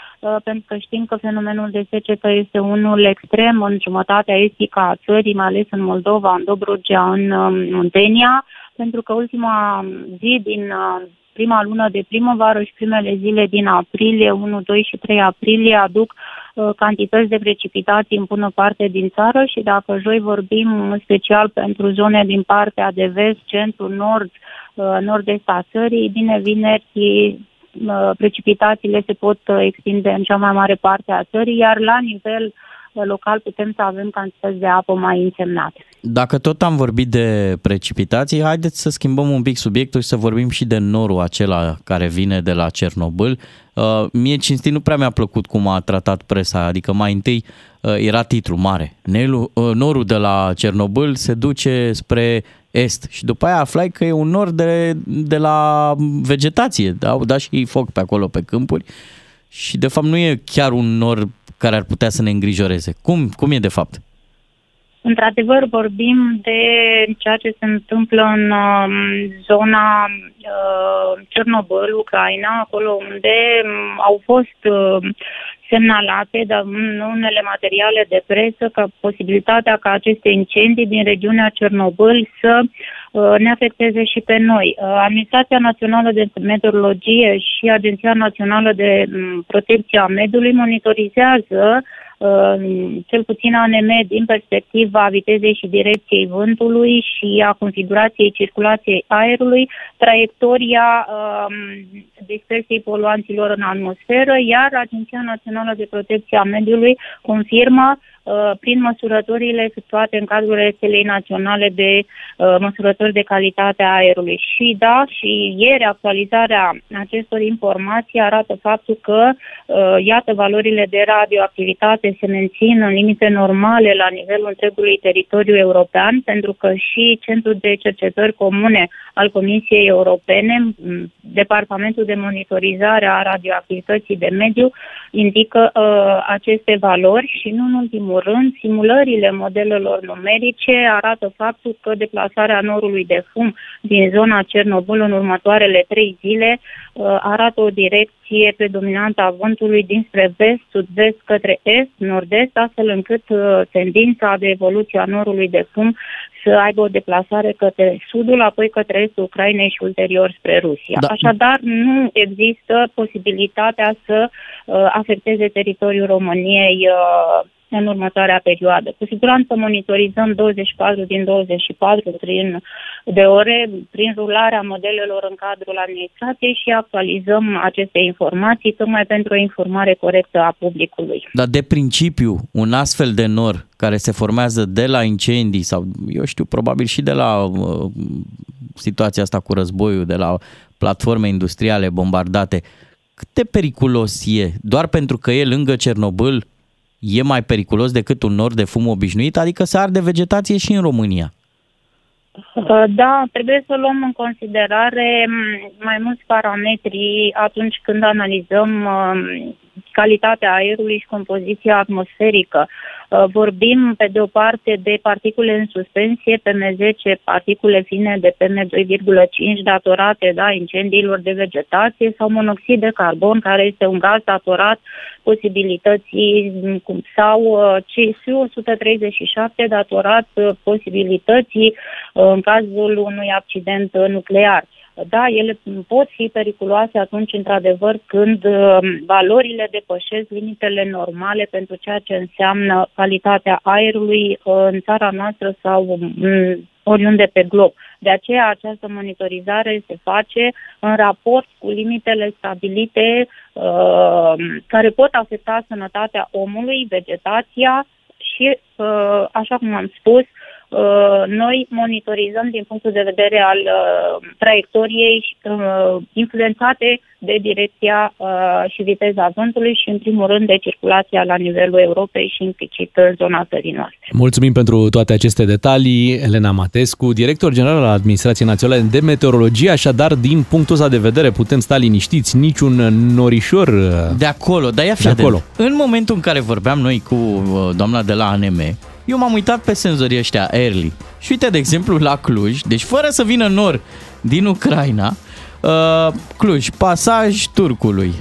pentru că știm că fenomenul de secetă este unul extrem în jumătatea estică a țării, mai ales în Moldova, în Dobrogea, în um, Muntenia, pentru că ultima zi din uh, prima lună de primăvară și primele zile din aprilie, 1, 2 și 3 aprilie, aduc uh, cantități de precipitații în bună parte din țară și dacă joi vorbim în special pentru zone din partea de vest, centru, nord, uh, nord-est a țării, bine vineri uh, precipitațiile se pot uh, extinde în cea mai mare parte a țării, iar la nivel uh, local putem să avem cantități de apă mai însemnate. Dacă tot am vorbit de precipitații, haideți să schimbăm un pic subiectul și să vorbim și de norul acela care vine de la Cernobâl. Uh, mie cinstit nu prea mi-a plăcut cum a tratat presa, adică mai întâi uh, era titlu mare. Nelu, uh, norul de la Cernobâl se duce spre est și după aia aflai că e un nor de, de la vegetație, da? au dat și foc pe acolo pe câmpuri și de fapt nu e chiar un nor care ar putea să ne îngrijoreze. Cum, cum e de fapt? Într-adevăr, vorbim de ceea ce se întâmplă în uh, zona uh, Cernobâl, Ucraina, acolo unde um, au fost uh, semnalate de unele materiale de presă că posibilitatea ca aceste incendii din regiunea Cernobâl să uh, ne afecteze și pe noi. Uh, Administrația Națională de Meteorologie și Agenția Națională de um, Protecție a Mediului monitorizează cel puțin ANM din perspectiva vitezei și direcției vântului și a configurației circulației aerului, traiectoria um, dispersiei poluanților în atmosferă, iar Agenția Națională de Protecție a Mediului confirmă Uh, prin măsurătorile efectuate în cadrul rețelei naționale de uh, măsurători de calitate a aerului. Și da, și ieri actualizarea acestor informații arată faptul că, uh, iată, valorile de radioactivitate se mențin în limite normale la nivelul întregului teritoriu european, pentru că și Centrul de Cercetări Comune al Comisiei Europene, Departamentul de Monitorizare a Radioactivității de Mediu, indică uh, aceste valori și nu în ultimul ultimul rând, simulările modelelor numerice arată faptul că deplasarea norului de fum din zona Cernobâl în următoarele trei zile uh, arată o direcție predominantă a vântului dinspre vest, sud-vest către est, nord-est, astfel încât uh, tendința de evoluție a norului de fum să aibă o deplasare către sudul, apoi către estul Ucrainei și ulterior spre Rusia. Da. Așadar, nu există posibilitatea să uh, afecteze teritoriul României uh, în următoarea perioadă. Cu siguranță monitorizăm 24 din 24 prin, de ore prin rularea modelelor în cadrul administrației și actualizăm aceste informații tocmai pentru o informare corectă a publicului. Dar de principiu, un astfel de nor care se formează de la incendii sau, eu știu, probabil și de la uh, situația asta cu războiul, de la platforme industriale bombardate, cât de periculos e? Doar pentru că e lângă Cernobâl, e mai periculos decât un nor de fum obișnuit? Adică se arde vegetație și în România. Uh, Da, trebuie să luăm în considerare m, mai mulți parametri atunci când analizăm um, calitatea aerului și compoziția atmosferică. Uh, Vorbim, pe de o parte, de particule în suspensie, PM10, particule fine de PM2,5 datorate da, incendiilor de vegetație sau monoxid de carbon, care este un gaz datorat posibilității m, cum, sau uh, CSU-137 datorat uh, posibilității uh, în cazul unui accident uh, nuclear. Da, ele pot fi periculoase atunci, într-adevăr, când uh, valorile depășesc limitele normale pentru ceea ce înseamnă calitatea aerului uh, în țara noastră sau mm, oriunde pe glob. De aceea această monitorizare se face în raport cu limitele stabilite uh, care pot afecta sănătatea omului, vegetația și, uh, așa cum am spus, uh, noi monitorizăm din punctul de vedere al uh, traiectoriei uh, influențate de direcția uh, și viteza vântului și, în primul rând, de circulația la nivelul Europei și implicit în zona țării noastre. Mulțumim pentru toate aceste detalii, Elena Matescu, director general al Administrației Naționale de Meteorologie, așadar, din punctul ăsta de vedere, putem sta liniștiți, niciun norișor De acolo, dar ia fi De atent. acolo. În momentul în care vorbeam noi cu uh, doamna de la ANM, eu m-am uitat pe senzorii ăștia Early. Și uite, de exemplu, la Cluj, deci fără să vină nor din Ucraina, uh, Cluj, pasaj Turcului,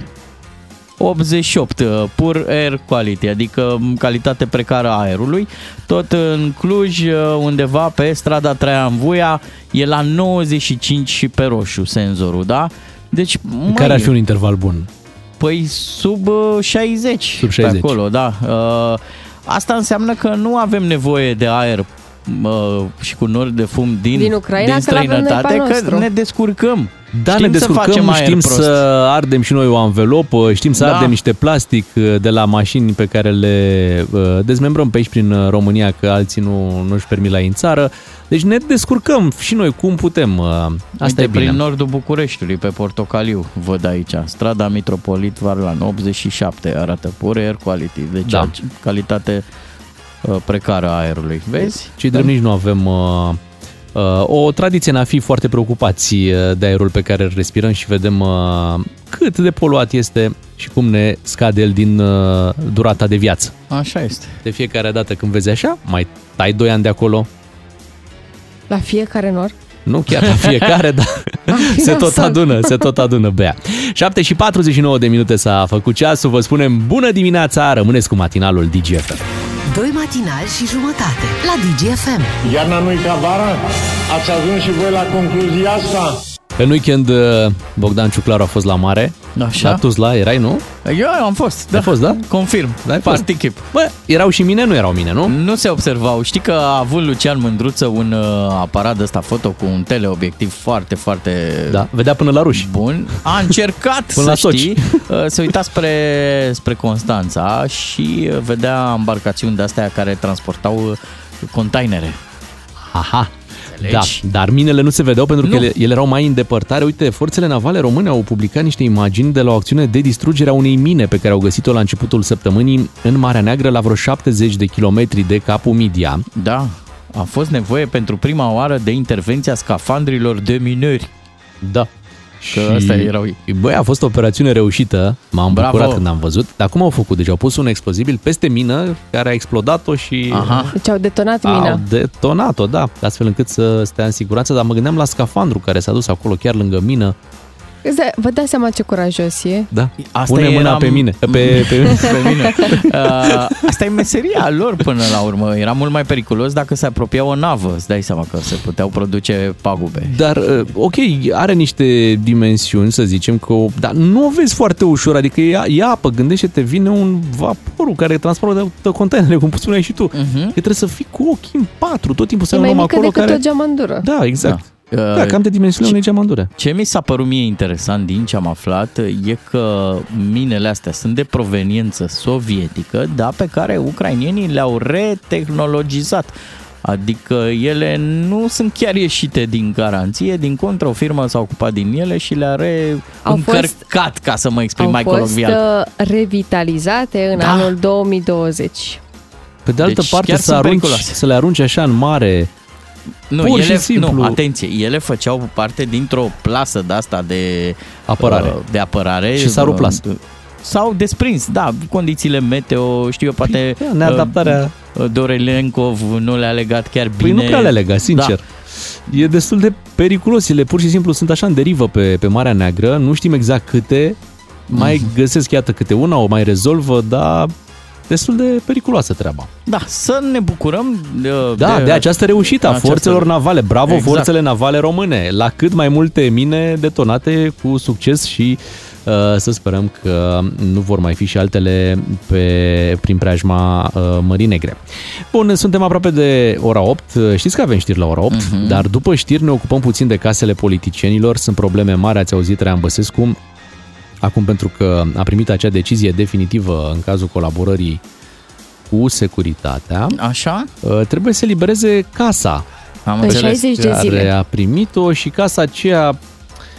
88, uh, pur air quality, adică m, calitate precară a aerului. Tot în Cluj, uh, undeva pe strada Traian Vuia, e la 95 și pe roșu senzorul, da? Deci, care măi, ar fi un interval bun. Păi sub uh, 60. Sub 60. Pe acolo, da. Uh, Asta înseamnă că nu avem nevoie de aer uh, și cu nori de fum din, Din Ucraina, din că l-avem noi pe străinătate, al că nostru. ne descurcăm. Da, Știm ne să facem descurcăm, aer știm prost. să ardem și noi o anvelopă, știm să Da. ardem niște plastic uh, de la mașini pe care le uh, dezmembrăm pe aici prin uh, România, că alții nu, nu-și permit la ei în țară. Deci ne descurcăm și noi cum putem. uh, Asta Uite, e bine. prin nordul Bucureștiului, pe Portocaliu, văd aici. Strada Mitropolit Varlan, 87, arată pur air quality. Deci Da. calitate uh, precară a aerului. Vezi? Cei drept nici nu avem uh, uh, o tradiție în a fi foarte preocupați uh, de aerul pe care îl respirăm și vedem uh, cât de poluat este și cum ne scade el din uh, durata de viață. Așa este. De fiecare dată când vezi așa, mai tai 2 ani de acolo, La fiecare nor? nu chiar la fiecare, dar se tot nasol. adună, se tot adună bea. 7 și 49 de minute s-a făcut ceasul, vă spunem bună dimineața, rămâneți cu matinalul DGFM. Doi matinali și jumătate la DGFM. Iarna nu-i ca vara? Ați ajuns și voi la concluzia asta? În weekend uh, Bogdan Ciuclaru a fost la mare, Așa. la Tuzla, erai, nu? Eu am fost, da. Ai fost, da? Confirm. Da, ai fost. Party chip. Bă, erau și mine, nu erau mine, nu? Nu se observau. Știi că a avut Lucian Mândruță un uh, aparat de ăsta foto cu un teleobiectiv foarte, foarte Da, vedea până la ruși. bun. A încercat Până să la soci. știi, uh, se uita spre, spre Constanța și uh, vedea embarcațiuni de astea care transportau uh, containere. Aha. Înțelegi? Da, dar minele nu se vedeau pentru că Nu. ele, ele erau mai în depărtare. Uite, forțele navale române au publicat niște imagini de la o acțiune de distrugere a unei mine pe care au găsit-o la începutul săptămânii în Marea Neagră la vreo 70 de kilometri de capul Midia. Da, a fost nevoie pentru prima oară de intervenția scafandrilor de mineri. Da. Că ăsta erau ei. Băi, a fost o operațiune reușită, m-am Bravo. bucurat când am văzut. Dar cum au făcut? Deci au pus un explozibil peste mină care a explodat-o și Aha. Deci au detonat au mina. detonat-o, da, astfel încât să stea în siguranță. Dar mă gândeam la scafandru care s-a dus acolo chiar lângă mină. Îți dai- Vă dați seama ce curajos e? Da, Asta pune mâna eram- pe mine. Pe, pe, pe mine. Uh, asta e meseria lor până la urmă. Era mult mai periculos dacă se apropia o navă. Îți dai seama că se puteau produce pagube. Dar, uh, ok, are niște dimensiuni, să zicem, că, o- dar nu o vezi foarte ușor, adică e, e apă, gândește-te, vine un vaporul care transportă containere, cum spuneai și tu. Uh-huh. Că trebuie să fii cu ochii în patru, tot timpul să E ai un mai om mică acolo decât care... o geamandură. Da, exact. Da. Da, da cam de dimensiunea unei geamandure. Ce mi s-a părut mie interesant din ce am aflat e că minele astea sunt de proveniență sovietică, dar pe care ucrainienii le-au retehnologizat. Adică ele nu sunt chiar ieșite din garanție, din contră o firmă s-a ocupat din ele și le-a Au reîncărcat, ca să mă exprim Au mai fost colocvial. uh, revitalizate în Da. anul 2020. Pe de altă Deci parte, chiar să, sunt arunci, periculoase. să le arunci așa în mare, Nu, Pur ele, și simplu. nu, atenție, ele făceau parte dintr-o plasă de asta de Apărare. uh, de apărare. Și s-a rupt uh, plasă. S-au desprins, da, condițiile meteo, știu eu, poate Da, neadaptarea. uh, Dorelenkov nu le-a legat chiar Păi bine. nu prea le lega, sincer. Da. E destul de periculos. Ele pur și simplu sunt așa în derivă pe, pe Marea Neagră. Nu știm exact câte. Mai Mhm. găsesc, iată, câte una, o mai rezolvă, dar destul de periculoasă treaba. Da, să ne bucurăm de, Da, de, de această reușită a această- forțelor navale. Bravo Exact. forțele navale române! La cât mai multe mine detonate cu succes și uh, să sperăm că nu vor mai fi și altele pe, prin preajma uh, Mării Negre. Bun, suntem aproape de ora 8. Știți că avem știri la ora 8, Mhm. dar după știri ne ocupăm puțin de casele politicienilor. Sunt probleme mari, ați auzit, Traian Băsescu, acum pentru că a primit acea decizie definitivă în cazul colaborării cu securitatea, Așa? uh, trebuie să libereze casa Am În înțeles. 60 de care zile. a primit-o și casa aceea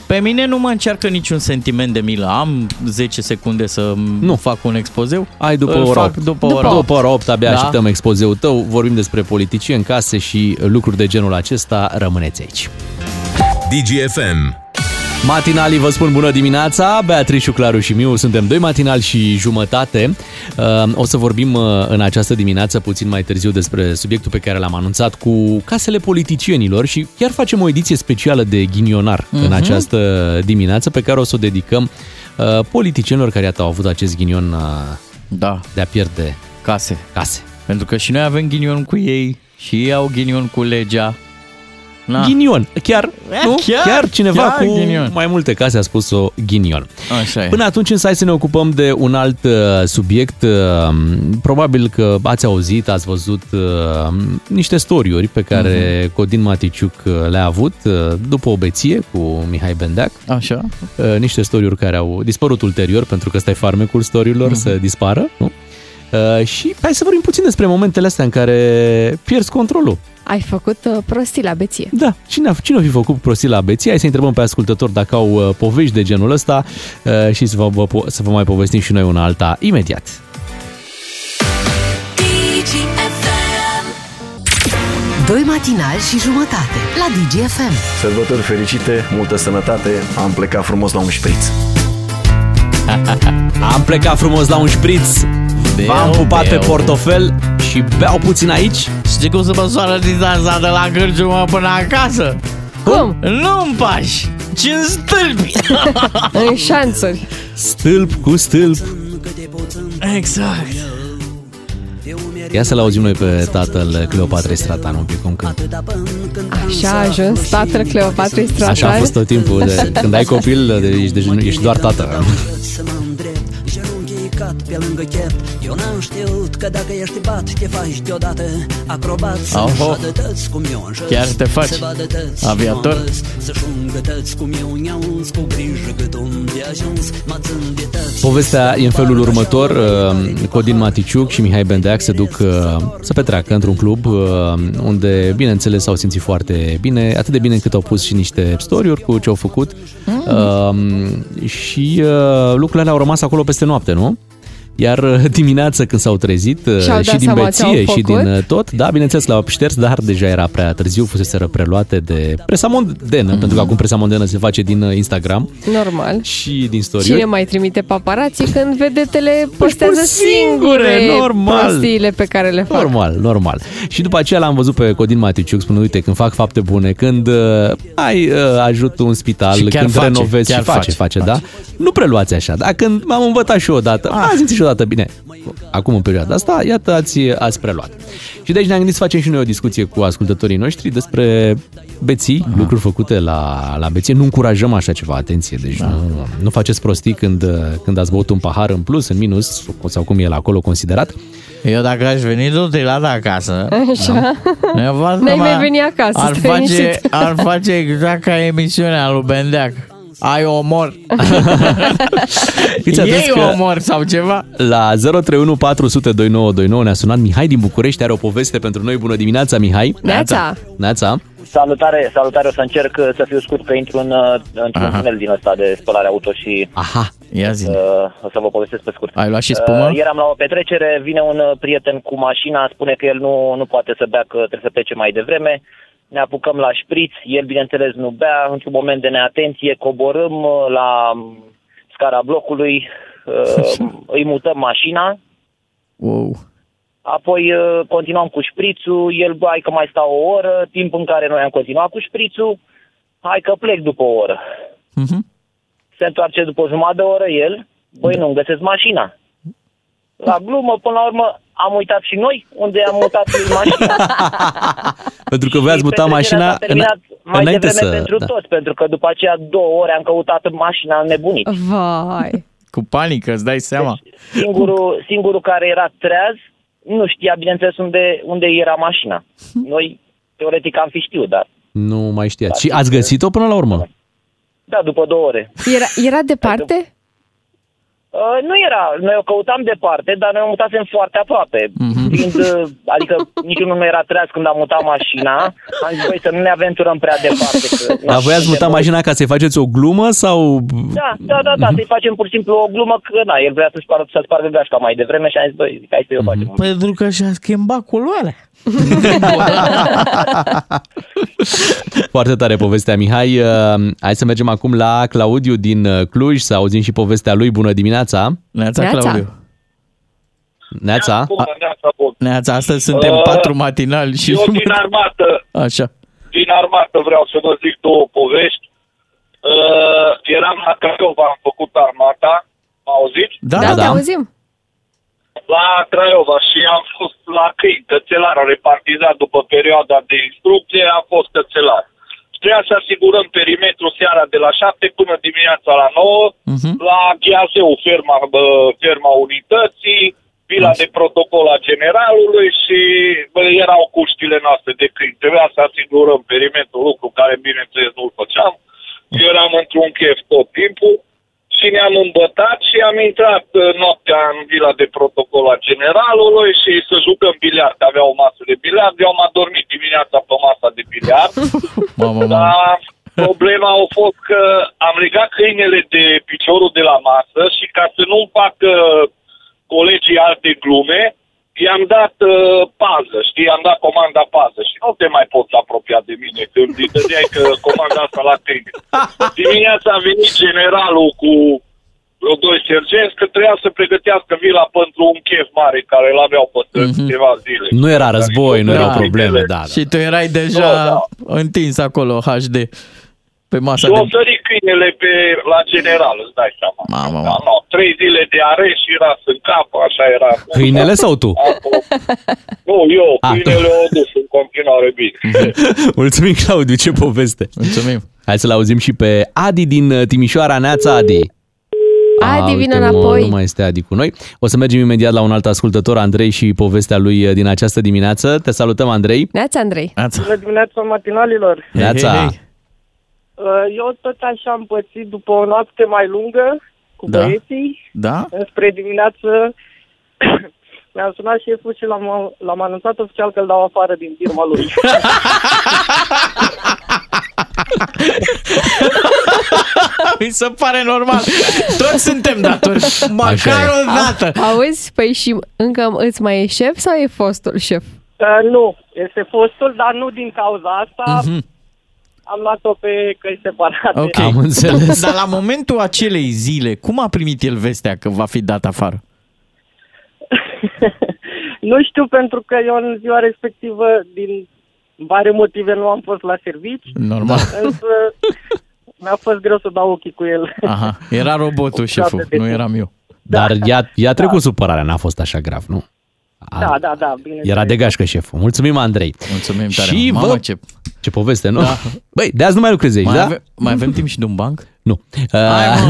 Pe mine nu mă încearcă niciun sentiment de milă. Am 10 secunde să Nu. fac un expozeu. ai după Îl ora fac 8. după după, ora 8. după ora 8 abia Da. așteptăm expozeul tău. Vorbim despre politicieni, case și lucruri de genul acesta. Rămâneți aici. DGFM. Matinalii vă spun bună dimineața, Beatrice, Claru și Miu, suntem doi matinali și jumătate. Uh, O să vorbim uh, în această dimineață puțin mai târziu despre subiectul pe care l-am anunțat cu casele politicienilor și chiar facem o ediție specială de ghinionar uh-huh. în această dimineață pe care o să o dedicăm uh, politicienilor care iată, au avut acest ghinion uh, Da, de a pierde case. case. Pentru că și noi avem ghinion cu ei și ei au ghinion cu legea. Na. Ghinion, chiar, Eh, nu? chiar, chiar cineva chiar cu ghinion. mai multe case a spus-o ghinion. Așa e. Până atunci însă hai să ne ocupăm de un alt uh, subiect. Uh, probabil că ați auzit, ați văzut uh, niște storiuri pe care uh-huh. Codin Maticiuc uh, le-a avut uh, după o beție cu Mihai Bendeac. Așa. Uh, niște storiuri care au dispărut ulterior, pentru că ăsta e farmecul storiilor uh-huh. să dispară. Nu? Uh, și hai să vorbim puțin despre momentele astea în care pierzi controlul. Ai făcut uh, prostii la beție. Da, cine a, cine a fi făcut prostii la beție? Hai să întrebăm pe ascultători dacă au uh, povești de genul ăsta uh, și să vă, vă, po- să vă mai povestim și noi una alta imediat. Doi matinali și jumătate la DGFM. Sărbători fericite, multă sănătate, am plecat frumos la un șpriț. Am plecat frumos la un șpriț, Beau, v-am pupat beau. pe portofel și beau puțin aici. Știi cum se măsoară distanța de la cârciumă până acasă? Cum? Nu în pași, ci în stâlpi. În șanțuri. Stâlp cu stâlp. exact. Ia să-l auzim noi pe tatăl Cleopatrei Stratan un pic cum cântă. Așa a ajuns tatăl Cleopatrei Stratan. Așa a fost tot timpul. De, când ai copil, de, ești, de, ești doar tată. să mă îndrept Genunchii cat pe lângă chep Eu n-am știut că dacă ești bat Te faci deodată acrobat Să Oho. vadă tăți cum eu în jos Chiar te faci Să vadă tăți aviator? cum am văz, Să-și ungă tăți cum eu ne-auns Cu grijă cât unde ajuns Mă țin de tăți Povestea e în felul următor. uh, Codin Maticiuc și Mihai Bendeac se duc uh, să petreacă într-un club uh, unde, bineînțeles, s-au simțit foarte bine, atât de bine încât au pus și niște story cu ce au făcut. Uh, și uh, lucrurile alea au rămas acolo peste noapte, nu? Iar uh, dimineața când s-au trezit uh, Și-au dat și din seama ce au beție și din făcut? uh, tot, da, bineînțeles l-au șters, dar deja era prea târziu, fuseseră preluate de presa mondenă, Mhm. pentru că acum presa mondenă se face din uh, Instagram Normal. și din story Cine mai trimite paparații când vedetele postează păi singure, singure normal. prostiile pe care le fac? Normal, normal. Și după aceea l-am văzut pe Codin Maticiuc spunând, uite, când fac fapte bune, când uh, ai uh, ajut un spital, Și chiar când face, renovezi chiar și face, face, face, da? Nu preluați așa, da? Când m-am învățat și eu odată, ah. ați simțit și odată, bine, acum în perioada asta, iată, ați, ați preluat. Și de aici ne-am gândit să facem și noi o discuție cu ascultătorii noștri despre beții, Aha. lucruri făcute la, la beție. Nu încurajăm așa ceva, atenție, deci da. nu, nu faceți prostii când, când ați băut un pahar în plus, în minus, sau cum e la acolo considerat. Eu dacă aș veni tot la de acasă, Așa. eu văd că N-ai mai mă- veni acasă, ar stai face, liniștit. ar face exact ca emisiunea lui Bendeac. Ai omor. Fiți atenți Ei că- omor sau ceva. La 031 400 2929 ne-a sunat Mihai din București, are o poveste pentru noi. Bună dimineața, Mihai! Neața! Neața! Salutare, salutare, o să încerc uh, să fiu scurt că intru în, uh, într-un Aha. tunel din ăsta de spălare auto și Aha, ia zi. uh, o să vă povestesc pe scurt. Ai luat și spumă? Uh, eram la o petrecere, vine un uh, prieten cu mașina, spune că el nu, nu poate să bea, că trebuie să plece mai devreme. Ne apucăm la șpriț, el bineînțeles nu bea, într-un moment de neatenție coborâm uh, la um, scara blocului, uh, îi mutăm mașina, Wow. Apoi uh, continuam cu șprițul, el, bă, hai că mai stau o oră, timp în care noi am continuat cu șprițul, hai că plec după o oră. Mhm. Se întoarce după o jumătate de oră el, băi, nu-mi găsesc mașina. La glumă, până la urmă, am uitat și noi unde am mutat lui mașina. Pentru că voi ați mutat Petrecerea mașina s-a terminat mai înainte devreme să... pentru da. toți, pentru că după aceea două ore am căutat mașina nebunit. Vai! Cu panică, îți dai seama. Singurul, singurul care era treaz nu știa, bineînțeles, unde, unde era mașina. Noi, teoretic, am fi știut, dar Nu mai știați. Și ați găsit-o până la urmă? da, după două ore. Era, era departe? Uh, nu era, noi o căutam departe, dar noi o mutasem foarte aproape. Fiind, uh, adică niciunul nu era treaz când am mutat mașina. Am zis, băi, să nu ne aventurăm prea departe. Că, Dar voi ați mutat mașina ca să-i faceți o glumă sau... Da, da, da, da, să-i facem pur și simplu o glumă că, da, el vrea să-și spargă, să spargă gașca mai devreme și am zis, băi, hai să-i o facem. Pentru că și-a schimbat culoarea. Foarte tare povestea, Mihai. Uh, Hai să mergem acum la Claudiu din uh, Cluj, să auzim și povestea lui. Bună dimineața! Neața, Neața. Claudiu. Neața! Neața, astăzi suntem Uh, patru matinali și... Eu din armată, Așa. din armată vreau să vă zic două povești. Uh, eram la Craiova, am făcut armata, m auziți? Da, da, te auzim. La Craiova și am fost la câini, cățelar, repartizat după perioada de instrucție, am fost cățelar. Trebuia să asigurăm perimetrul seara de la 7 până dimineața la 9, Mhm. la Ghiazeu, ferma, bă, ferma unității, vila de protocol a generalului și bă, erau cuștile noastre de câini. Trebuia să asigurăm perimetrul, lucru care bineînțeles nu-l făceam. Eu eram într-un chef tot timpul și ne-am îmbătat și am intrat uh, noaptea în vila de protocol a generalului și să jucăm biliard. Avea o masă de biliard, eu am adormit dimineața pe masa de biliard. Mamă, mamă. Dar problema a fost că am legat câinele de piciorul de la masă și ca să nu-mi facă colegii alte glume, i-am dat uh, pază, știi, i-am dat comanda pază și nu te mai poți apropia de mine când îi dădeai că comanda asta la câine. Dimineața a venit generalul cu vreo doi sergenți că trebuia să pregătească vila pentru un chef mare care îl aveau pe străzi Mhm. câteva zile. Nu era război, nu Da. erau probleme, da. da. Și tu erai deja Da, da. întins acolo, HD, pe masa Și de... o sări câinele pe, la general, îți dai seama. Mamă, Da, mamă. no, trei zile de arest și ras în cap, așa era. Câinele sau tu? Nu, eu, A, tu. câinele o dus în continuare bine. Mulțumim, Claudiu, ce poveste! Mulțumim. Hai să-l auzim și pe Adi din uh, Timișoara. Neața, Adi! Adi, vină uite, mă, înapoi. Nu mai este Adi cu noi. O să mergem imediat la un alt ascultător, Andrei, și povestea lui uh, din această dimineață. Te salutăm, Andrei! Neața, Andrei. Neața. Bună dimineața, matinalilor! Neața! Hei, hei. Uh, Eu tot așa am pățit după o noapte mai lungă cu Da. băieții. Da? Spre dimineață mi-a sunat șeful și l-am, l-am anunțat oficial că îl dau afară din firma lui. Mi se pare normal. Toți suntem datori. Așa Măcar e. o dată. Auzi, păi și încă îți mai e șef sau e fostul șef? Uh, nu, este fostul, dar nu din cauza asta. Mhm. Am luat-o pe căi separate. Ok. Am înțeles. Dar la momentul acelei zile, cum a primit el vestea că va fi dat afară? Nu știu, pentru că eu în ziua respectivă, din vari motive, nu am fost la servici. Normal. Însă mi-a fost greu să dau ochii cu el. Aha, era robotul șeful, nu eram eu. Dar i-a, i-a trecut supărarea, n-a fost așa grav, nu? Da, da, da, bine. Era de gașcă șeful. Mulțumim, Andrei. Mulțumim tare. Și Mamă, vă... ce- ce poveste, nu? Da. Băi, de azi nu mai lucrezi aici, Mai, da? ave- mai avem timp și de un banc? Nu. Uh,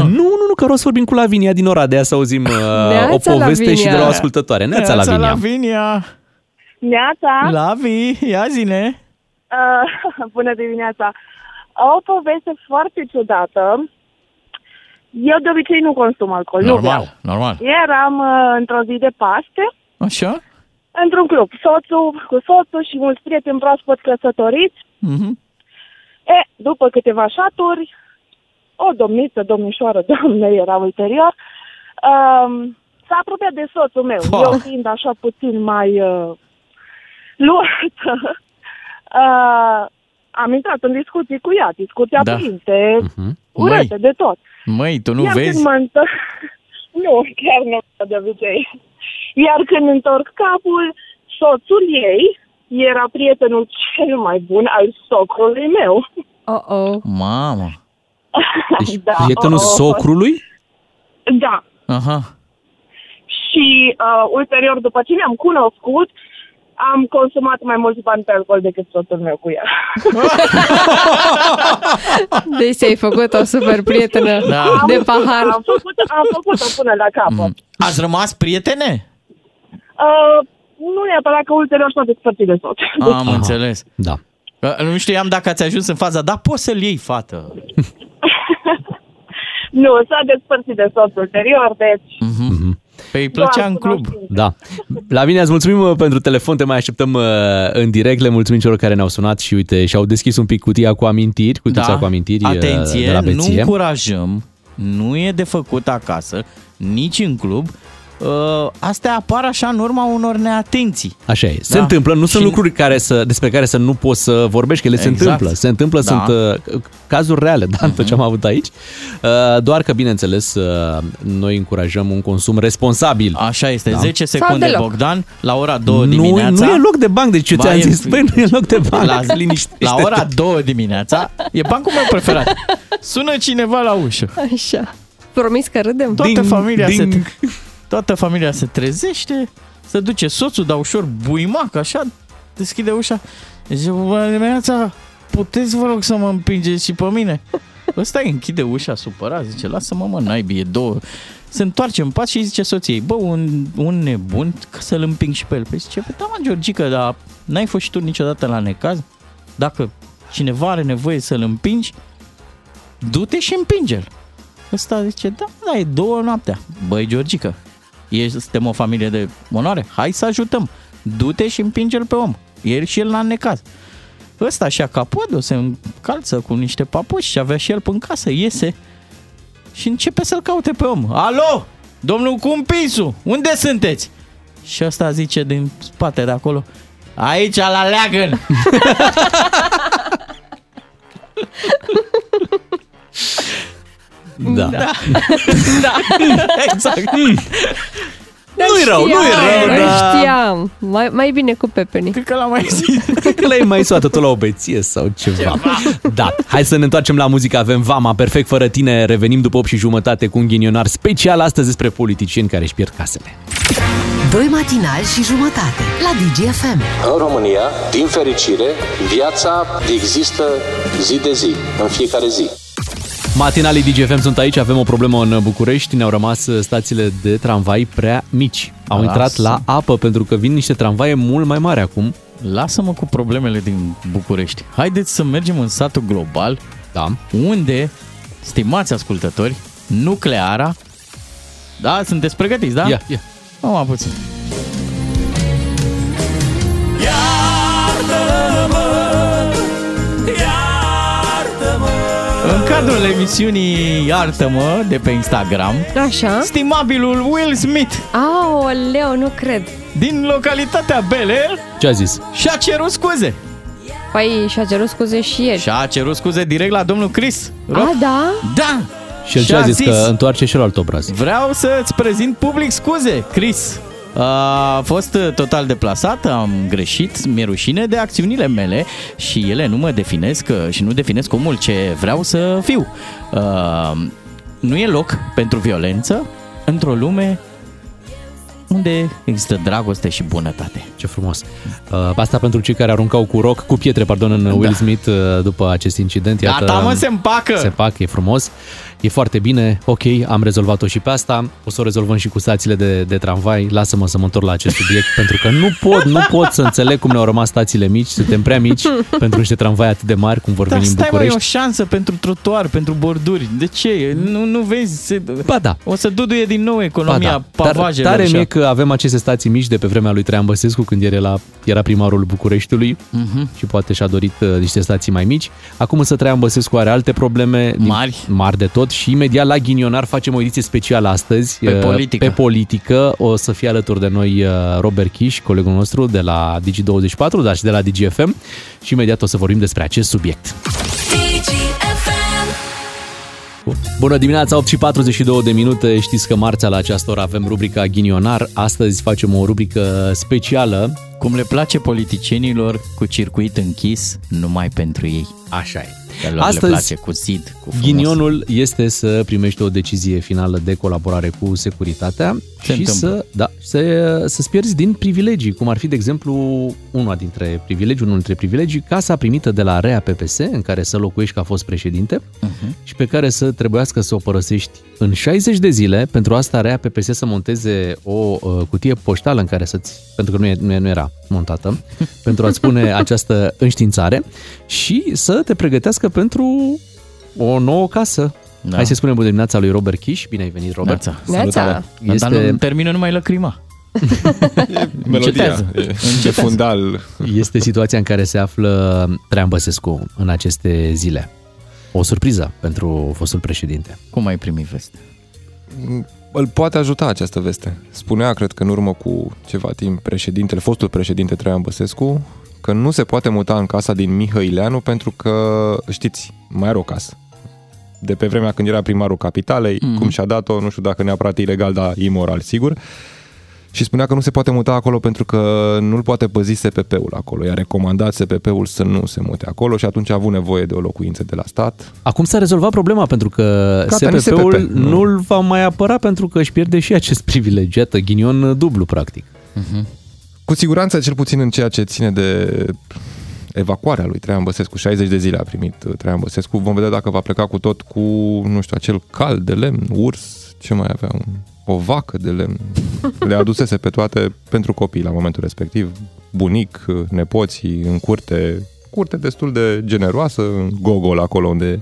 nu, nu, nu, că vreau să vorbim cu Lavinia din Oradea să auzim uh, Neața, o poveste Lavinia. și de la o ascultătoare. Neața, Lavinia. Lavinia. Neața! Lavi, ia zine. Uh, bună dimineața! O poveste foarte ciudată. Eu de obicei nu consum alcool, nu beau. Normal, normal. Eram uh, într-o zi de Paște, Așa? într-un club, soțul cu soțul și mulți prieteni proaspăt căsătoriți. Mhm. E, după câteva șaturi, o domniță, domnișoară, doamnă era ulterior, um, s-a apropiat de soțul meu. Pa. Eu fiind așa puțin mai uh, luată, uh, am intrat în discuții cu ea, discuții Da. aprinse, Mhm. urâte, de tot. Măi, tu nu Iar vezi? Când mă întor... nu, chiar nu de obicei. Iar când întorc capul, soțul ei era prietenul cel mai bun al socrului meu. Oh-oh. Mamă. Deci da, prietenul oh, oh. socrului? Da. Aha. Și uh, ulterior, după ce ne-am cunoscut, am consumat mai mulți bani pe alcool decât soțul meu cu ea. Deci ți-ai făcut o super prietenă Da. de pahar. Am făcut, am făcut-o până la capăt. Mm. Ați rămas prietene? Uh, nu neapărat că ulterior s-a despărțit de soț. Am înțeles. Da. Că Nu știam dacă ați ajuns în faza, da, poți să-l iei, fată. Nu, s-a despărțit de soț ulterior, deci... Păi îi plăcea Doar în club. Da. Lavinia, îți mulțumim uh, pentru telefon, te mai așteptăm uh, în direct, le mulțumim celor care ne-au sunat și uite, și-au deschis un pic cutia cu amintiri, cutița cu amintiri uh, Da. Atenție, de la nu beție. încurajăm, nu e de făcut acasă, nici în club. Uh, Astea apar așa în urma unor neatenții. Așa e. Se Da. întâmplă, nu sunt Și- lucruri care să, despre care să nu poți să vorbești, că ele se Exact. întâmplă. Se întâmplă, Da. Mhm. sunt uh, cazuri reale, da, tot ce am avut aici. Uh, doar că, bineînțeles, uh, noi încurajăm un consum responsabil. Așa este, Da. 10 secunde, deloc. Bogdan, la ora 2 Nu, dimineața. nu e loc de banc, deci eu Ba, ți-am e- zis, băi, nu e loc de banc. La, Liniștește-te. la ora 2 dimineața e bancul meu preferat. Sună cineva la ușă. Așa. Promis că râdem. Toată Ding, familia ding. se toată familia se trezește, se duce soțul, dar ușor buimac, așa, deschide ușa. Zice, bună dimineața, puteți vă rog să mă împingeți și pe mine? Ăsta îi închide ușa supărat, zice, lasă-mă mă, naibii, e două. Se întoarce în pat și îi zice soției, bă, un, un nebun, că să-l împing și pe el. Păi zice, păi da mă, Georgica, dar n-ai fost și tu niciodată la necaz? Dacă cineva are nevoie să-l împingi, du-te și împinge-l. Ăsta zice, da, da, e două noaptea. Băi, Georgica, e, suntem o familie de onoare, hai să ajutăm. Du-te și împinge-l pe om. El și el n-a necaz. Ăsta și-a capodul, se încalță cu niște papuși și avea și el în casă, iese și începe să-l caute pe om. Alo, domnul Cumpisu, unde sunteți? Și ăsta zice din spate de acolo, aici la leagăn. Da. da. da. exact. Dar Nu-i rău, știam, nu-i rău, nu da. știam. Mai, mai bine cu pepeni. Cred că l-am mai zis. Cred că l-ai mai suat tot la o beție sau ceva. ceva. Da, hai să ne întoarcem la muzică. Avem Vama, perfect fără tine. Revenim după 8 și jumătate cu un ghinionar special astăzi despre politicieni care își pierd casele. Doi matinali și jumătate la DGFM. În România, din fericire, viața există zi de zi, în fiecare zi. Matinalii DGFM sunt aici, avem o problemă în București, ne-au rămas stațiile de tramvai prea mici. Au Lasă. intrat la apă pentru că vin niște tramvaie mult mai mari acum. Lasă-mă cu problemele din București. Haideți să mergem în satul global, da. unde, stimați ascultători, nucleara... Da, sunteți pregătiți, da? Ia, ia. Numai puțin. Iartă-mă, În cadrul emisiunii Iartă-mă de pe Instagram, Așa. stimabilul Will Smith Aoleu, nu cred. din localitatea Bel Ce a zis? și-a cerut scuze. Păi și-a cerut scuze și el. Și-a cerut scuze direct la domnul Chris Rock. A, da? Da! Și el ce Și-a a zis? zis- Că întoarce și alt obraz. Vreau să-ți prezint public scuze, Chris. A fost uh, total deplasat, am greșit, mi-e rușine de acțiunile mele și ele nu mă definesc uh, și nu definesc omul ce vreau să fiu. Uh, nu e loc pentru violență într-o lume unde există dragoste și bunătate. Ce frumos. Uh, Asta pentru cei care aruncau cu roc, cu pietre, pardon, în Will Smith uh, după acest incident. Gata, mă, se împacă! Se împacă, e frumos. E foarte bine, ok, am rezolvat-o și pe asta. O să o rezolvăm și cu stațiile de, de tramvai. Lasă-mă să mă întorc la acest subiect, pentru că nu pot, nu pot să înțeleg cum ne-au rămas stațiile mici. Suntem prea mici pentru niște tramvai atât de mari cum vor Dar veni în stai mai o București. șansă pentru trotuar, pentru borduri. De ce? Nu, nu vezi? Se... Ba da. O să duduie din nou Ba economia da, pavajelor. Dar tare și a- mie că avem aceste stații mici de pe vremea lui Traian Băsescu când era, la, era primarul Bucureștiului Mhm. și poate și-a dorit uh, niște stații mai mici. Acum însă Traian Băsescu are alte probleme Mari. mari de tot și imediat la Ghinionar facem o ediție specială astăzi Pe uh, politică. pe politică. O să fie alături de noi uh, Robert Kiș, colegul nostru de la Digi24, dar și de la DGFM și imediat o să vorbim despre acest subiect. Bună dimineața, 8 și 42 de minute. Știți că marțea la această oră avem rubrica Ghinionar. Astăzi facem o rubrică specială. Cum le place politicienilor cu circuit închis numai pentru ei. Așa e. Că lor Astăzi, le place cu zid, cu frumos. Ghinionul este să primești o decizie finală de colaborare cu securitatea Se și întâmplă. să, da, să, să-ți pierzi din privilegii, cum ar fi, de exemplu, una dintre privilegii, unul dintre privilegii, casa primită de la REA PPS, în care să locuiești ca fost președinte Mhm. și pe care să trebuiască să o părăsești în 60 de zile. Pentru asta REA PPS să monteze o uh, cutie poștală în care să-ți, pentru că nu, e, nu, e, nu era montată, pentru a-ți pune această înștiințare și să te pregătească pentru o nouă casă. Da. Hai să spunem bună dimineața lui Robert Kiș. Bine ai venit, Robert. Neața. Neața. Este... Dar nu termină numai lacrima. Melodia, Încetează. e, Încetează. e fundal. Este situația în care se află Traian Băsescu în aceste zile. O surpriză pentru fostul președinte. Cum ai primit veste? Îl poate ajuta această veste. Spunea, cred că în urmă cu ceva timp, președintele, fostul președinte Traian Băsescu, că nu se poate muta în casa din Mihăileanu pentru că, știți, mai are o casă. De pe vremea când era primarul capitalei, Mhm. mm-hmm. cum și-a dat-o, nu știu dacă neapărat ilegal, dar imoral, sigur. Și spunea că nu se poate muta acolo pentru că nu-l poate păzi SPP-ul acolo. I-a recomandat SPP-ul să nu se mute acolo și atunci a avut nevoie de o locuință de la stat. Acum s-a rezolvat problema pentru că Gata, nici SPP-ul SPP, nu. nu-l va mai apăra pentru că își pierde și acest privilegiu. Iată, ghinion dublu, practic. Cu siguranță, cel puțin în ceea ce ține de evacuarea lui Traian Băsescu, 60 de zile a primit uh, Traian Băsescu, vom vedea dacă va pleca cu tot cu, nu știu, acel cal de lemn, urs, ce mai avea, un, o vacă de lemn. Le adusese pe toate pentru copii la momentul respectiv, bunic, uh, nepoții, în curte, curte destul de generoasă, în Gogol, acolo unde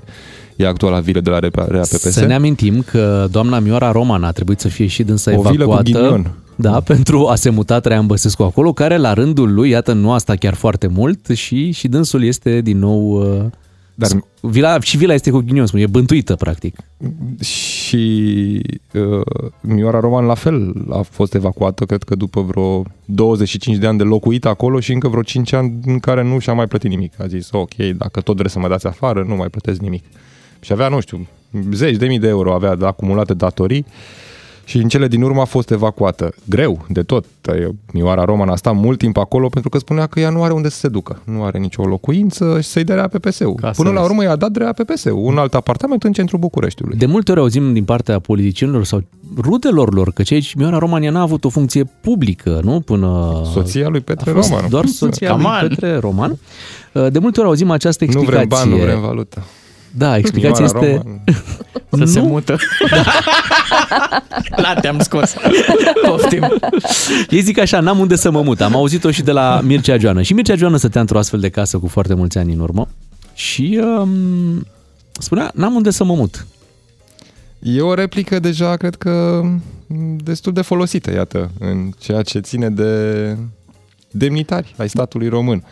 e actuala vilă de la RAPPS. Să ne amintim că doamna Mioara Roman a trebuit să fie și dânsă O vilă cu evacuată. ghinion. Da, pentru a se muta Traian Băsescu acolo, care la rândul lui, iată, nu asta chiar foarte mult și, și dânsul este din nou... uh, Dar vila, și vila este cu ghinion, spune, e bântuită, practic. și uh, Mioara Roman la fel a fost evacuată, cred că după vreo 25 de ani de locuit acolo și încă vreo 5 ani în care nu și-a mai plătit nimic. A zis, ok, dacă tot vreți să mă dați afară, nu mai plătesc nimic. Și avea, nu știu, zeci de mii de euro avea de acumulate datorii și în cele din urmă a fost evacuată. Greu, de tot. Mioara Roman a stat mult timp acolo pentru că spunea că ea nu are unde să se ducă. Nu are nicio locuință și să-i dea PPS-ul. Ca să Până la vezi. urmă i-a dat drea PPS-ul, un alt apartament în centrul Bucureștiului. De multe ori auzim din partea politicienilor sau rudelor lor că cei Mioara Roman ea n-a avut o funcție publică, nu? Până... Soția lui Petre a fost Roman. Doar soția Come lui on. Petre Roman. De multe ori auzim această Nu explicație. vrem bani, nu vrem valută. Da, explicația Mioara este... Roman. Să se mută. La te-am scos. Poftim. Ei zic așa, n-am unde să mă mut. Am auzit-o și de la Mircea Joană. Și Mircea Joană stătea într-o astfel de casă cu foarte mulți ani în urmă și um, spunea, n-am unde să mă mut. E o replică deja, cred că, destul de folosită, iată, în ceea ce ține de demnitari ai statului român.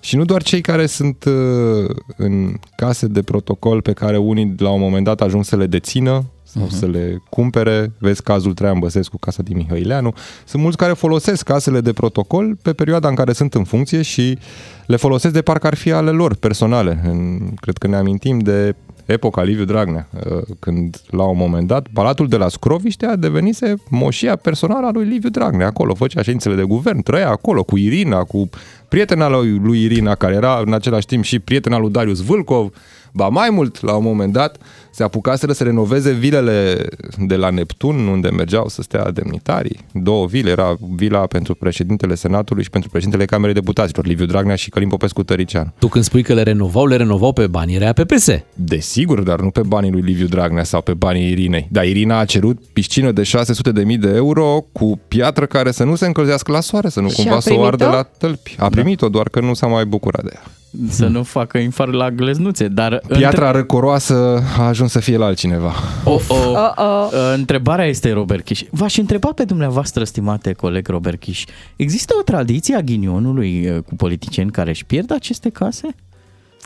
Și nu doar cei care sunt uh, în case de protocol pe care unii la un moment dat ajung să le dețină sau uh-huh. să le cumpere. Vezi cazul Traian Băsescu, casa din Mihăileanu. Sunt mulți care folosesc casele de protocol pe perioada în care sunt în funcție și le folosesc de parcă ar fi ale lor personale. În, cred că ne amintim de epoca Liviu Dragnea, uh, când la un moment dat Palatul de la Scroviște a devenise moșia personală a lui Liviu Dragnea. Acolo făcea ședințele de guvern, trăia acolo cu Irina, cu prietena lui, lui Irina, care era în același timp și prietena lui Darius Vâlcov, Ba mai mult, la un moment dat, se apucaseră să renoveze vilele de la Neptun, unde mergeau să stea demnitarii. Două vile, era vila pentru președintele Senatului și pentru președintele Camerei Deputaților, Liviu Dragnea și Călim Popescu Tărician. Tu când spui că le renovau, le renovau pe banii rea PPS. Desigur, dar nu pe banii lui Liviu Dragnea sau pe banii Irinei. Dar Irina a cerut piscină de 600.000 de euro cu piatră care să nu se încălzească la soare, să nu Și cumva a să o ardă primit-o? la tălpi. A primit-o, doar că nu s-a mai bucurat de ea. Să nu facă infar la gleznuțe, dar... Piatra răcoroasă a ajuns să fie la altcineva. O, o, Uh-oh. Întrebarea este, Robert Chiș. V-aș întreba pe dumneavoastră, stimate coleg Robert Chiș, există o tradiție a ghinionului eh, cu politicieni care își pierd aceste case?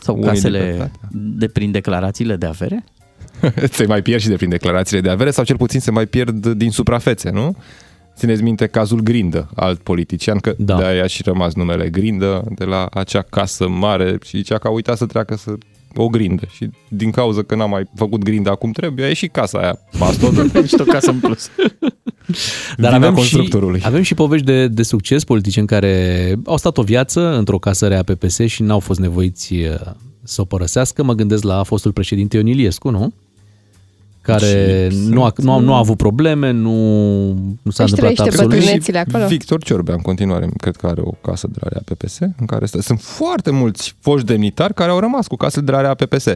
Sau Unii casele de pe de prin declarațiile de avere? se mai pierd și de prin declarațiile de avere sau cel puțin se mai pierd din suprafețe, nu? Țineți minte cazul Grindă, alt politician, că da. de-aia a și rămas numele Grindă, de la acea casă mare și zicea că a uitat să treacă să o grindă și din cauza că n-a mai făcut grinda cum trebuie, a ieșit casa aia mastodă. și o casă în plus. Dar Vina avem și, constructorului. avem și povești de, de succes politicieni care au stat o viață într-o casă rea PPS și n-au fost nevoiți uh, să o părăsească. Mă gândesc la fostul președinte Ion Iliescu, nu? Care Și nu a, sunt- nu, a, nu a avut probleme, nu, nu s-a Își întâmplat trăiește absolut. bătrânețile acolo. Victor Ciorbea în continuare, cred că are o casă de la Rea PPS, în care stă. Sunt foarte mulți foști demnitari care au rămas cu casele de la Rea PPS. Uh,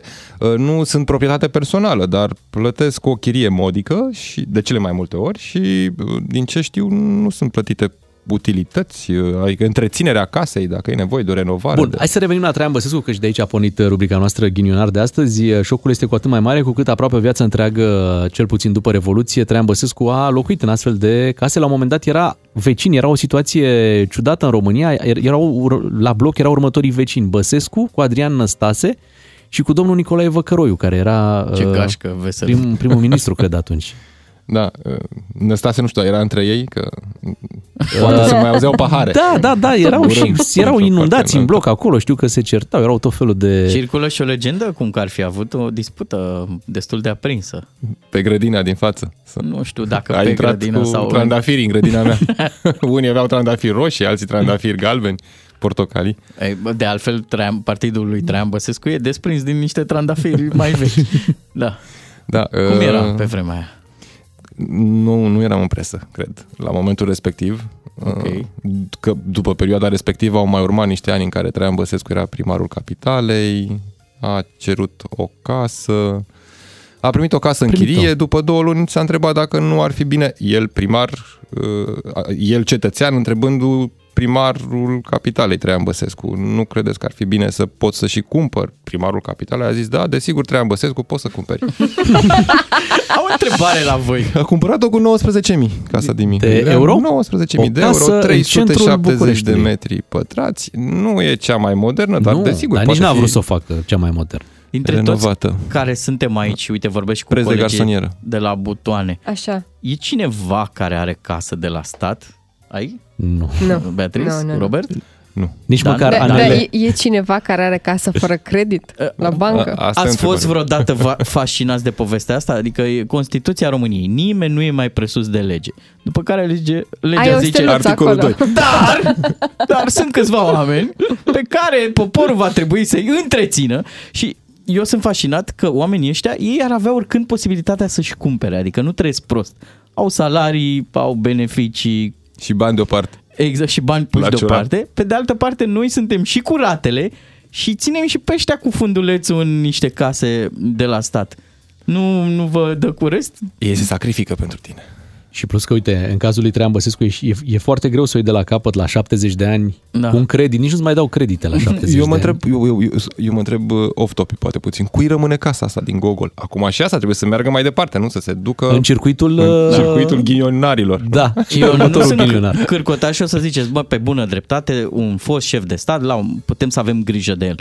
Nu sunt proprietate personală, dar plătesc o chirie modică și de cele mai multe ori și uh, din ce știu nu sunt plătite utilități, uh, adică întreținerea casei, dacă e nevoie de o renovare. Bun, de... hai să revenim la Traian Băsescu, că și de aici a pornit uh, rubrica noastră ghinionar de astăzi. Șocul este cu atât mai mare cu cât aproape o viață întreagă, cel puțin după Revoluție, Traian Băsescu a locuit în astfel de case. La un moment dat era vecin, era o situație ciudată în România. Er- Erau, la bloc erau următorii vecini, Băsescu cu Adrian Năstase și cu domnul Nicolae Văcăroiu, care era Ce uh, gașcă veselă. prim, primul ministru, cred, atunci. Da, uh, Năstase, nu știu, era între ei, că poate se mai auzeau pahare. Da, da, da, erau și Urând, erau într-o inundați parte, în bloc acolo, știu că se certau, erau tot felul de... Circulă și o legendă cum că ar fi avut o dispută destul de aprinsă. Pe grădina din față. Nu știu dacă A pe intrat grădină cu sau... trandafiri în grădina mea. Unii aveau trandafiri roșii, alții trandafiri galbeni, portocalii. Ei, bă, De altfel, Traian, partidul lui Traian Băsescu e desprins din niște trandafiri mai vechi. Da. Da, Cum uh, era pe vremea aia? Nu, nu eram în presă, cred, la momentul respectiv. Ok. Uh, Că după perioada respectivă au mai urmat niște ani în care Traian Băsescu era primarul capitalei, a cerut o casă, a primit o casă în Primit-o. chirie, după două luni s-a întrebat dacă nu ar fi bine el primar, uh, el cetățean, întrebându primarul capitalei Traian Băsescu. Nu credeți că ar fi bine să pot să și cumpăr primarul capitalei? A zis, da, desigur, Traian Băsescu, poți să cumperi. Au o întrebare la voi. A cumpărat-o cu 19.000 casa din Mihai. De euro? 19.000 O de casă euro, în 370 centrul de Bucureștiului. metri pătrați. Nu e cea mai modernă, dar nu, desigur dar poate nici n-a fi vrut să o facă cea mai modernă. Dintre renovată. toți care suntem aici, uite, vorbesc și cu Preț de colegii garsonieră. de la butoane. Așa. E cineva care are casă de la stat? Ai? Nu. Nu. Beatrice? Nu, nu, nu. Robert? Nu. Nici Da, măcar da, Dar da, Anele. e, e cineva care are casă fără credit la bancă? Asta e Ați fost întrebarea. vreodată va- fascinați de povestea asta? Adică e Constituția României. Nimeni nu e mai presus de lege. După care lege, legea Ai o zice... steluță articolul acolo. 2. Dar, dar sunt câțiva oameni pe care poporul va trebui să-i întrețină și eu sunt fascinat că oamenii ăștia, ei ar avea oricând posibilitatea să-și cumpere, adică nu trăiesc prost. Au salarii, au beneficii, Și bani deoparte. exact, și bani puși La ciorap. deoparte. Pe de altă parte, noi suntem și curatele și ținem și pe ăștia cu fundulețul în niște case de la stat. Nu, nu vă dă cu rest? Ei se sacrifică pentru tine. Și plus că, uite, în cazul lui Traian Băsescu e, e, e foarte greu să o iei de la capăt la 70 de ani Da. cu un credit. Nici nu-ți mai dau credite la 70 Eu mă de întreb, ani. eu, eu, eu, eu mă întreb uh, off-topic, poate puțin, cui rămâne casa asta din Gogol? Acum și asta trebuie să meargă mai departe, nu? Să se ducă În circuitul... în uh, circuitul ghinionarilor. Da, Eu nu următorul sunt milionar. cârcotaș și o să ziceți, bă, pe bună dreptate, un fost șef de stat, la, putem să avem grijă de el.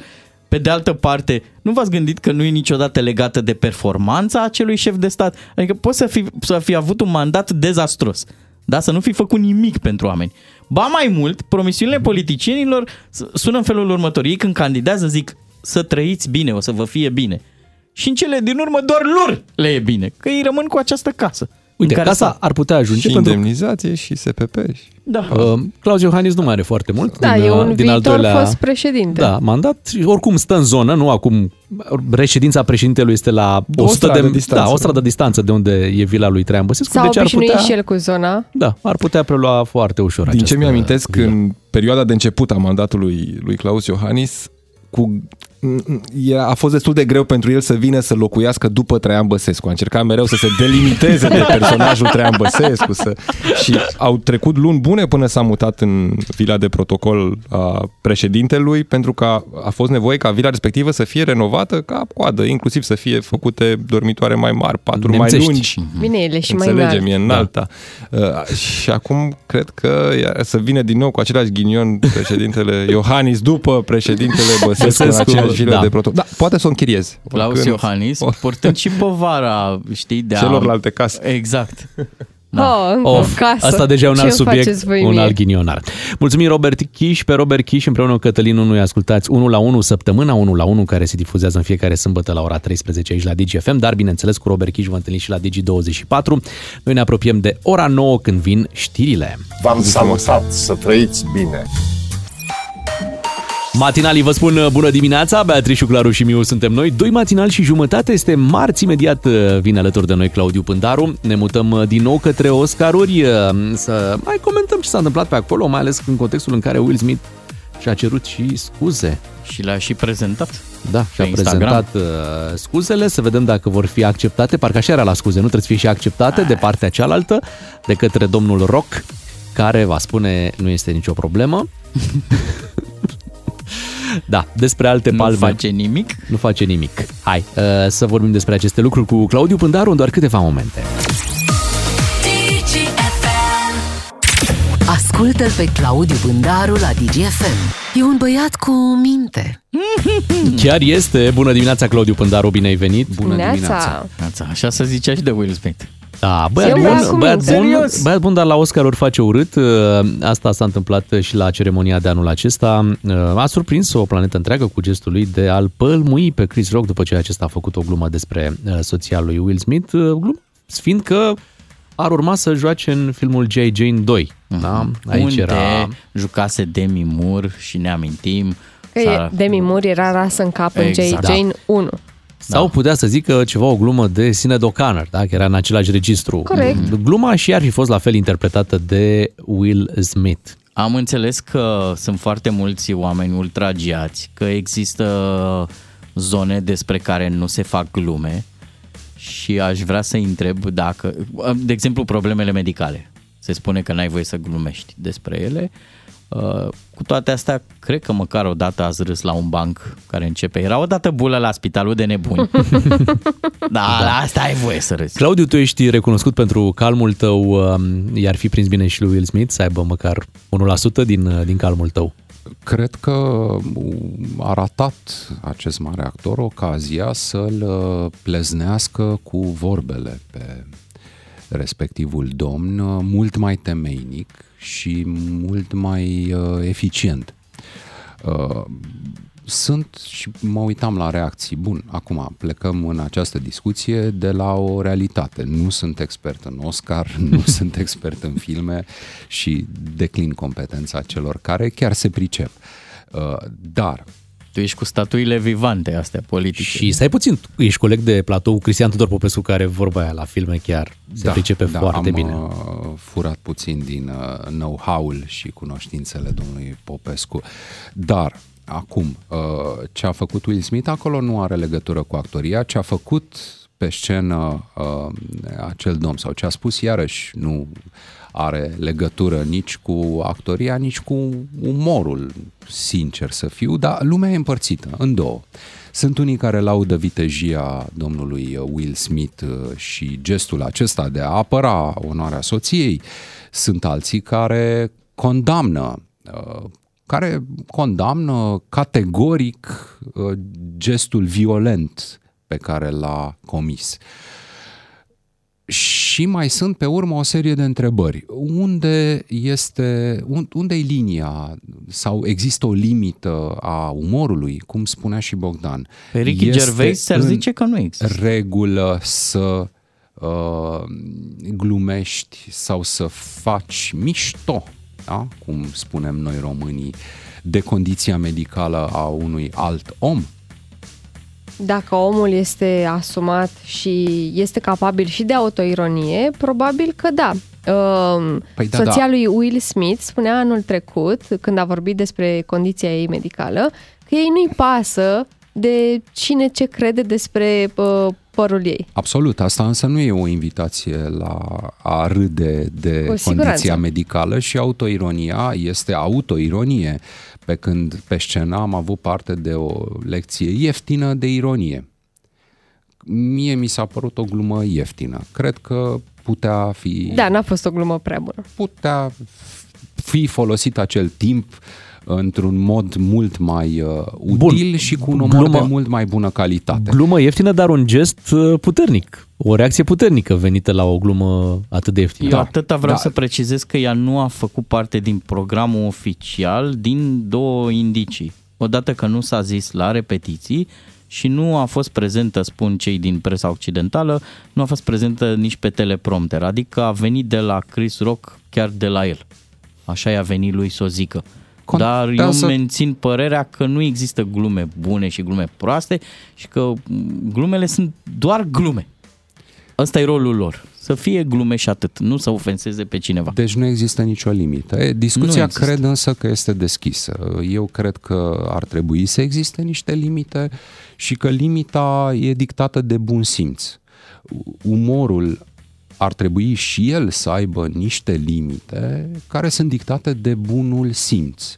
Pe de altă parte, nu v-ați gândit că nu e niciodată legată de performanța acelui șef de stat? Adică poți să fi, să fi avut un mandat dezastros, da? să nu fi făcut nimic pentru oameni. Ba mai mult, promisiunile politicienilor s- sună în felul următor. Ei când candidează zic să trăiți bine, o să vă fie bine. Și în cele din urmă doar lor le e bine, că ei rămân cu această casă. Uite, în care casa stau. ar putea ajunge Și pentru indemnizație și SPP. Și... Da. Uh, Claus Iohannis nu mai are foarte mult. Da, din, e uh, un din al viitor doilea, fost președinte. Da, mandat. Și Oricum stă în zonă, nu acum. Reședința președintelui este la O 100 stradă de, distanță. da, o stradă distanță de unde e vila lui Traian Băsescu. S-a deci ar obișnuit putea, și el cu zona. Da, ar putea prelua foarte ușor Din această ce mi-amintesc, vilă. în perioada de început a mandatului lui Claus Iohannis, cu, e- a fost destul de greu pentru el să vină să locuiască după Traian Băsescu. A încercat mereu să se delimiteze de personajul Traian Băsescu să, și au trecut luni bune până s-a mutat în vila de protocol a președintelui pentru că a, a fost nevoie ca vila respectivă să fie renovată ca coadă, inclusiv să fie făcute dormitoare mai mari, paturi mai Nemțești. lungi. Bine, ele și mai Înțelegem, înalt. e înalta. Da. Și acum cred că ia- să vină din nou cu același ghinion președintele Iohannis după președintele Băsescu în Băsescu, aceeași vilă da. de protocol. Da, poate să o închiriezi. Claus Oricând. Iohannis, purtând și povara, știi, de a... Celorlalte case. Exact. Oh, încă Of, o casă. asta deja e un Ce alt îmi subiect, faceți voi un mie? alt ghinionar. Mulțumim Robert Chiș, pe Robert Chiș împreună cu Cătălin Unu ascultați 1 la 1 săptămâna 1 la 1 care se difuzează în fiecare sâmbătă la ora 13 aici la DGFM, dar bineînțeles cu Robert Chiș vă întâlniți și la Digi24. Noi ne apropiem de ora 9 când vin știrile. V-am salutat să trăiți bine. Matinalii vă spun uh, bună dimineața, Beatrice, Claru și Miu suntem noi. Doi matinali și jumătate, este marți, imediat uh, vine alături de noi Claudiu Pândaru. Ne mutăm uh, din nou către Oscaruri uh, să mai comentăm ce s-a întâmplat pe acolo, mai ales în contextul în care Will Smith și-a cerut și scuze. Și le-a și prezentat. Da, și-a Pe Instagram. prezentat uh, scuzele, să vedem dacă vor fi acceptate. Parcă așa era la scuze, nu trebuie să fie și acceptate de partea cealaltă, de către domnul Rock, care va spune nu este nicio problemă. Da, despre alte Nu palme. face nimic. Nu face nimic. Hai uh, să vorbim despre aceste lucruri cu Claudiu Pândaru în doar câteva momente. Ascultă-l pe Claudiu Bândaru la DGFM. E un băiat cu minte. Chiar este. Bună dimineața, Claudiu Pândaru, bine ai venit. Bună dimineața. Neața, Așa se zicea și de Will Smith. Da, băiat Eu vreau bun, cu băiat minte. bun, Serios? băiat bun, dar la Oscaruri face urât. Uh, Asta s-a întâmplat și la ceremonia de anul acesta. Uh, A surprins o planetă întreagă cu gestul lui de a-l pălmui pe Chris Rock după ce acesta a făcut o glumă despre uh, soția lui Will Smith, uh, glumă fiind că ar urma să joace în filmul J. Jane 2. Da? Aici Unde era... jucase Demi Moore și ne amintim. Că e, Demi Moore era ras în cap în Exact. J. Jane 1. Sau putea să zică ceva, o glumă de Sinead O'Connor, da? că era în același registru. Corect. Gluma și ar fi fost la fel interpretată de Will Smith. Am înțeles că sunt foarte mulți oameni ultragiați, că există zone despre care nu se fac glume și aș vrea să întreb dacă, de exemplu, problemele medicale. Se spune că n-ai voie să glumești despre ele. Uh, Cu toate astea, cred că măcar o dată ați râs la un banc care începe. Era o dată bulă la spitalul de nebuni. da, la asta ai voie să râzi. Claudiu, tu ești recunoscut pentru calmul tău, um, i-ar fi prins bine și lui Will Smith să aibă măcar 1% din, uh, din calmul tău. Cred că a ratat acest mare actor ocazia să-l uh, pleznească cu vorbele pe respectivul domn uh, mult mai temeinic și mult mai uh, eficient. Uh, Sunt și mă uitam la reacții. Bun, acum plecăm în această discuție de la o realitate. Nu sunt expert în Oscar, nu sunt expert în filme și declin competența celor care chiar se pricep. Uh, Dar Tu ești cu statuile vivante astea politice. Și stai puțin, ești coleg de platou cu Cristian Tudor Popescu, care vorba aia la filme chiar se pricepe foarte am, bine. uh, furat puțin din uh, know-how-ul și cunoștințele domnului Popescu. Dar, acum, uh, ce a făcut Will Smith acolo nu are legătură cu actoria. Ce a făcut pe scenă uh, acel domn sau ce a spus iarăși nu are legătură nici cu actoria, nici cu umorul, sincer să fiu, dar lumea e împărțită în două. Sunt unii care laudă vitejia domnului Will Smith uh, și gestul acesta de a apăra onoarea soției. Sunt alții care condamnă uh, care condamnă categoric uh, gestul violent pe care l-a comis. Și mai sunt pe urmă o serie de întrebări. Unde este, unde e linia sau există o limită a umorului, cum spunea și Bogdan? Pe Ricky este Gervais se zice că nu există. regulă să uh, glumești sau să faci mișto, da? cum spunem noi românii, de condiția medicală a unui alt om? Dacă omul este asumat și este capabil și de autoironie, probabil că da. Uh, păi da, soția da. lui Will Smith spunea anul trecut, când a vorbit despre condiția ei medicală, că ei nu-i pasă de cine ce crede despre uh, părul ei. Absolut, asta însă nu e o invitație la a râde de condiția medicală și autoironia este autoironie, pe când pe scenă am avut parte de o lecție ieftină de ironie. Mie mi s-a părut o glumă ieftină. Cred că putea fi... Da, n-a fost o glumă prea bună. Putea fi folosit acel timp uh, într-un mod mult mai uh, util Bun. și cu un umor glumă, de mult mai bună calitate. Glumă ieftină, dar un gest uh, puternic. O reacție puternică venită la o glumă atât de ieftină. Eu da. atâta vreau da. să precizez că ea nu a făcut parte din programul oficial din două indicii. Odată că nu s-a zis la repetiții și nu a fost prezentă, spun cei din presa occidentală, nu a fost prezentă nici pe teleprompter, adică a venit de la Chris Rock chiar de la el. Așa i-a venit lui să o zică. Dar eu mențin părerea că nu există glume bune și glume proaste și că glumele sunt doar glume. Ăsta e rolul lor. Să fie glume și atât, nu să ofenseze pe cineva. Deci nu există nicio limită. Discuția cred însă că este deschisă. Eu cred că ar trebui să existe niște limite și că limita e dictată de bun simț. Umorul ar trebui și el să aibă niște limite care sunt dictate de bunul simț.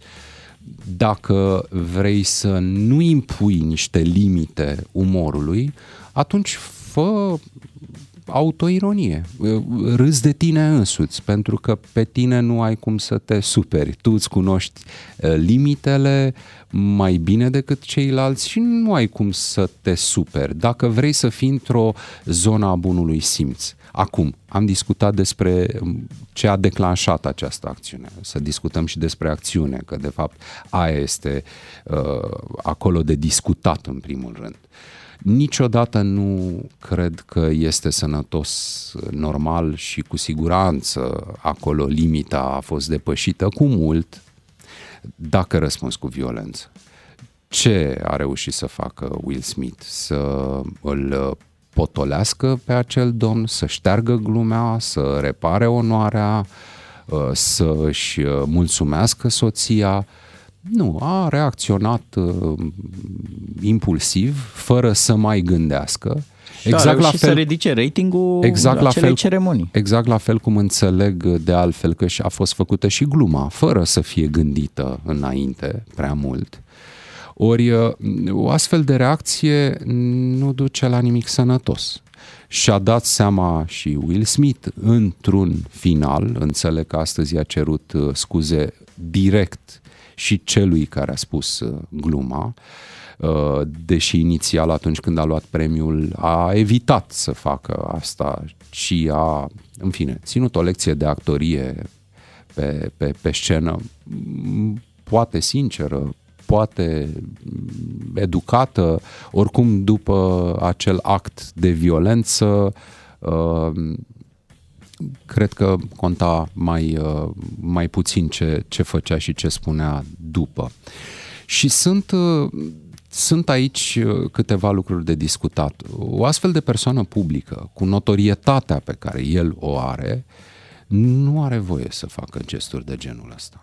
Dacă vrei să nu impui niște limite umorului, atunci fă autoironie. Râzi de tine însuți, pentru că pe tine nu ai cum să te superi. Tu îți cunoști uh, limitele mai bine decât ceilalți și nu ai cum să te superi. Dacă vrei să fii într-o zonă a bunului simț. Acum, am discutat despre um, ce a declanșat această acțiune. Să discutăm și despre acțiune, că de fapt aia este uh, acolo de discutat în primul rând. Niciodată nu cred că este sănătos, normal și cu siguranță acolo limita a fost depășită cu mult dacă răspuns cu violență. Ce a reușit să facă Will Smith? Să îl potolească pe acel domn, să șteargă glumea, să repare onoarea, uh, să își uh, mulțumească soția. Nu, a reacționat uh, impulsiv, fără să mai gândească. Și exact la fel, să ridice ratingul exact la fel, ceremonii. Exact la fel cum înțeleg de altfel că și a fost făcută și gluma, fără să fie gândită înainte prea mult. Ori uh, o astfel de reacție nu duce la nimic sănătos. Și-a dat seama și Will Smith într-un final, înțeleg că astăzi a cerut uh, scuze direct și celui care a spus uh, gluma, deși inițial atunci când a luat premiul a evitat să facă asta și a, în fine, ținut o lecție de actorie pe, pe, pe scenă, poate sinceră, poate educată, oricum după acel act de violență, uh, cred că conta mai, uh, mai puțin ce, ce făcea și ce spunea după. Și sunt, uh, sunt aici câteva lucruri de discutat. O astfel de persoană publică, cu notorietatea pe care el o are, nu are voie să facă gesturi de genul ăsta.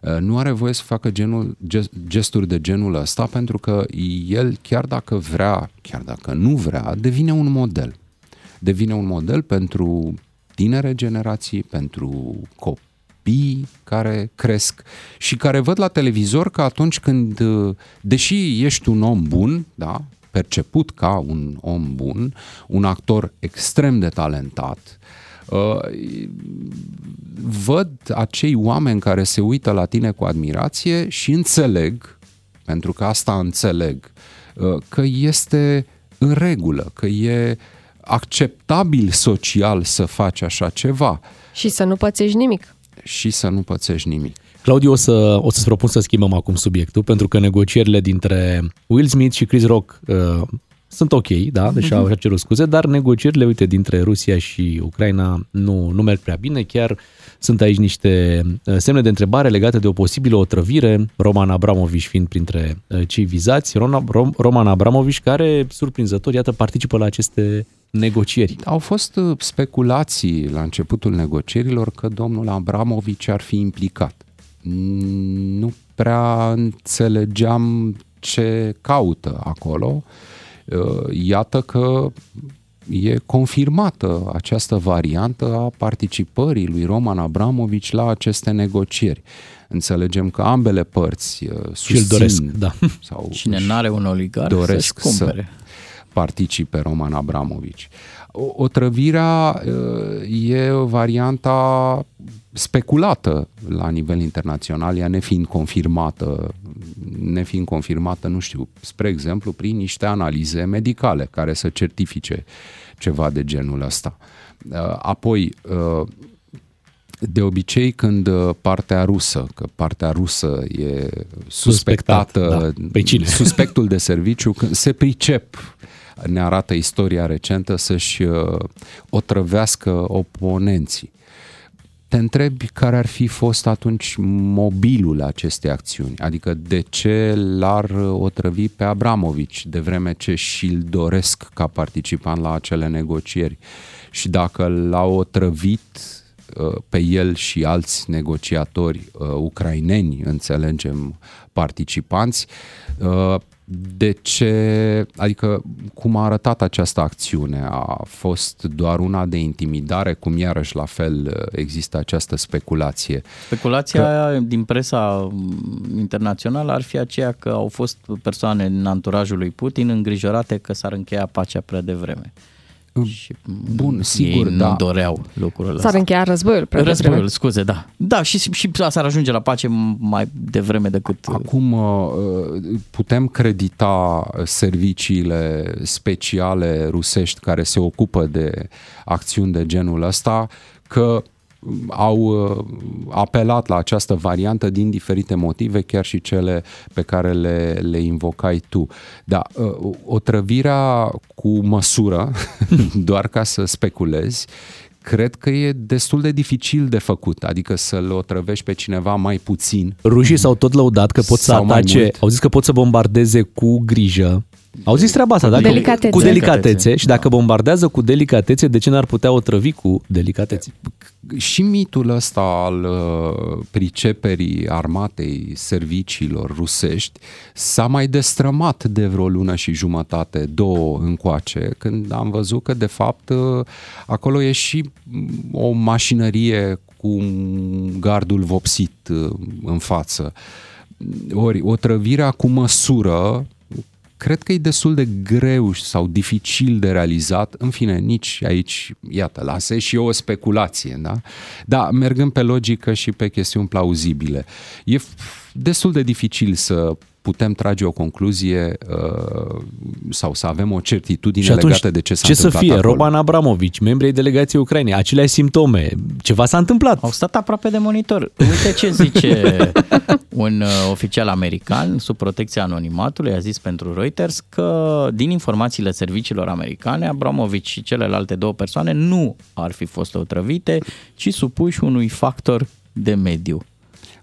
Uh, Nu are voie să facă genul, gest- gesturi de genul ăsta pentru că el, chiar dacă vrea, chiar dacă nu vrea, devine un model. Devine un model pentru tinere generații, pentru copii care cresc și care văd la televizor că atunci când, uh, deși ești un om bun, da, perceput ca un om bun, un actor extrem de talentat, uh, văd acei oameni care se uită la tine cu admirație și înțeleg, pentru că asta înțeleg, uh, că este în regulă, că e acceptabil social să faci așa ceva. Și să nu pățești nimic. și să nu pățești nimic. Claudiu, o, să, o să-ți propun să schimbăm acum subiectul, pentru că negocierile dintre Will Smith și Chris Rock uh, sunt ok, da, deși au cerut scuze, dar negocierile, uite, dintre Rusia și Ucraina nu, nu merg prea bine, chiar sunt aici niște uh, semne de întrebare legate de o posibilă otrăvire, Roman Abramovici fiind printre uh, cei vizați, Rona- Rom- Roman Abramovici care, surprinzător, iată, participă la aceste negocieri. Au fost uh, speculații la începutul negocierilor că domnul Abramovici ar fi implicat. Nu prea înțelegeam ce caută acolo. Uh, Iată că e confirmată această variantă a participării lui Roman Abramovici la aceste negocieri. Înțelegem că ambele părți uh, Și îl susțin doresc, da. sau Cine n-are un oligar doresc să-și să cumpere. Participe Roman Abramovici. O- Otrăvirea uh, e varianta speculată la nivel internațional, ea nefiind confirmată, nefiind confirmată, nu știu, spre exemplu, prin niște analize medicale care să certifice ceva de genul ăsta. Uh, Apoi, uh, de obicei când uh, partea rusă, că partea rusă e suspectată, Suspectat, da. Pe cine? suspectul de serviciu, când se pricep, ne arată istoria recentă, să-și uh, otrăvească oponenții. Te întrebi care ar fi fost atunci mobilul acestei acțiuni, adică de ce l-ar otrăvi pe Abramovici, de vreme ce și-l doresc ca participant la acele negocieri. Și dacă l-au otrăvit uh, pe el și alți negociatori uh, ucraineni, înțelegem, participanți, uh, de ce, adică cum a arătat această acțiune? A fost doar una de intimidare, cum iarăși la fel uh, există această speculație. Speculația că... din presa m, internațională ar fi aceea că au fost persoane în anturajul lui Putin îngrijorate că s-ar încheia pacea prea devreme. Și Bun, sigur, ei da. nu doreau lucrurile S-ar încheia războiul. prea Războiul, devreme. scuze, da. Da, și, și s-ar ajunge la pace mai devreme decât... Acum uh, putem credita serviciile speciale rusești care se ocupă de acțiuni de genul ăsta că au uh, apelat la această variantă din diferite motive, chiar și cele pe care le, le invocai tu. Da, uh, otrăvirea cu măsură, doar ca să speculezi, cred că e destul de dificil de făcut, adică să-l otrăvești pe cineva mai puțin. Rușii s-au tot lăudat că pot să Sau mai atace, mult. au zis că pot să bombardeze cu grijă. Au zis treaba asta, dacă, Delicatețe. cu delicatețe Delicatețe, și dacă bombardează cu delicatețe, de ce n-ar putea otrăvi cu delicatețe? și mitul ăsta al uh, priceperii armatei serviciilor rusești s-a mai destrămat de vreo lună și jumătate, două încoace, când am văzut că de fapt uh, acolo e și mm, o mașinărie cu un gardul vopsit uh, în față. Ori otrăvirea cu măsură cred că e destul de greu sau dificil de realizat. În fine, nici aici, iată, lasă și eu o speculație, da? Da, mergând pe logică și pe chestiuni plauzibile. E f- destul de dificil să putem trage o concluzie uh, sau să avem o certitudine Și atunci, legată de ce s-a ce să întâmplat fie? acolo. Roman Abramovici, membrii ai delegației Ucrainei, aceleași simptome, ceva s-a întâmplat. Au stat aproape de monitor. Uite ce zice un uh, oficial american sub protecția anonimatului, a zis pentru Reuters că din informațiile serviciilor americane, Abramovici și celelalte două persoane nu ar fi fost otrăvite, ci supuși unui factor de mediu.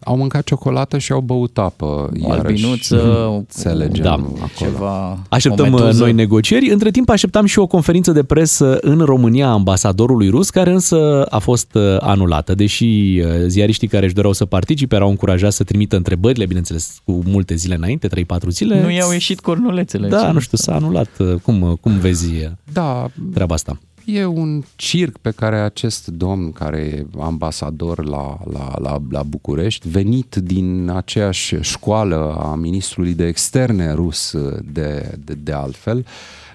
Au mâncat ciocolată și au băut apă. O albinuță, înțelegem Da. acolo. Ceva, Așteptăm o uh, metuză. noi negocieri. Între timp așteptam și o conferință de presă în România a ambasadorului rus, care însă a fost uh, anulată. Deși uh, ziariștii care își doreau să participe erau încurajați să trimită întrebările, bineînțeles, cu multe zile înainte, 3-4 zile. Nu i-au ieșit cornulețele. Da, Ce- nu știu, s-a anulat. Uh, Cum, uh, cum vezi uh, Da, treaba asta? E un circ pe care acest domn, care e ambasador la, la, la, la București, venit din aceeași școală a ministrului de externe rus de, de, de altfel,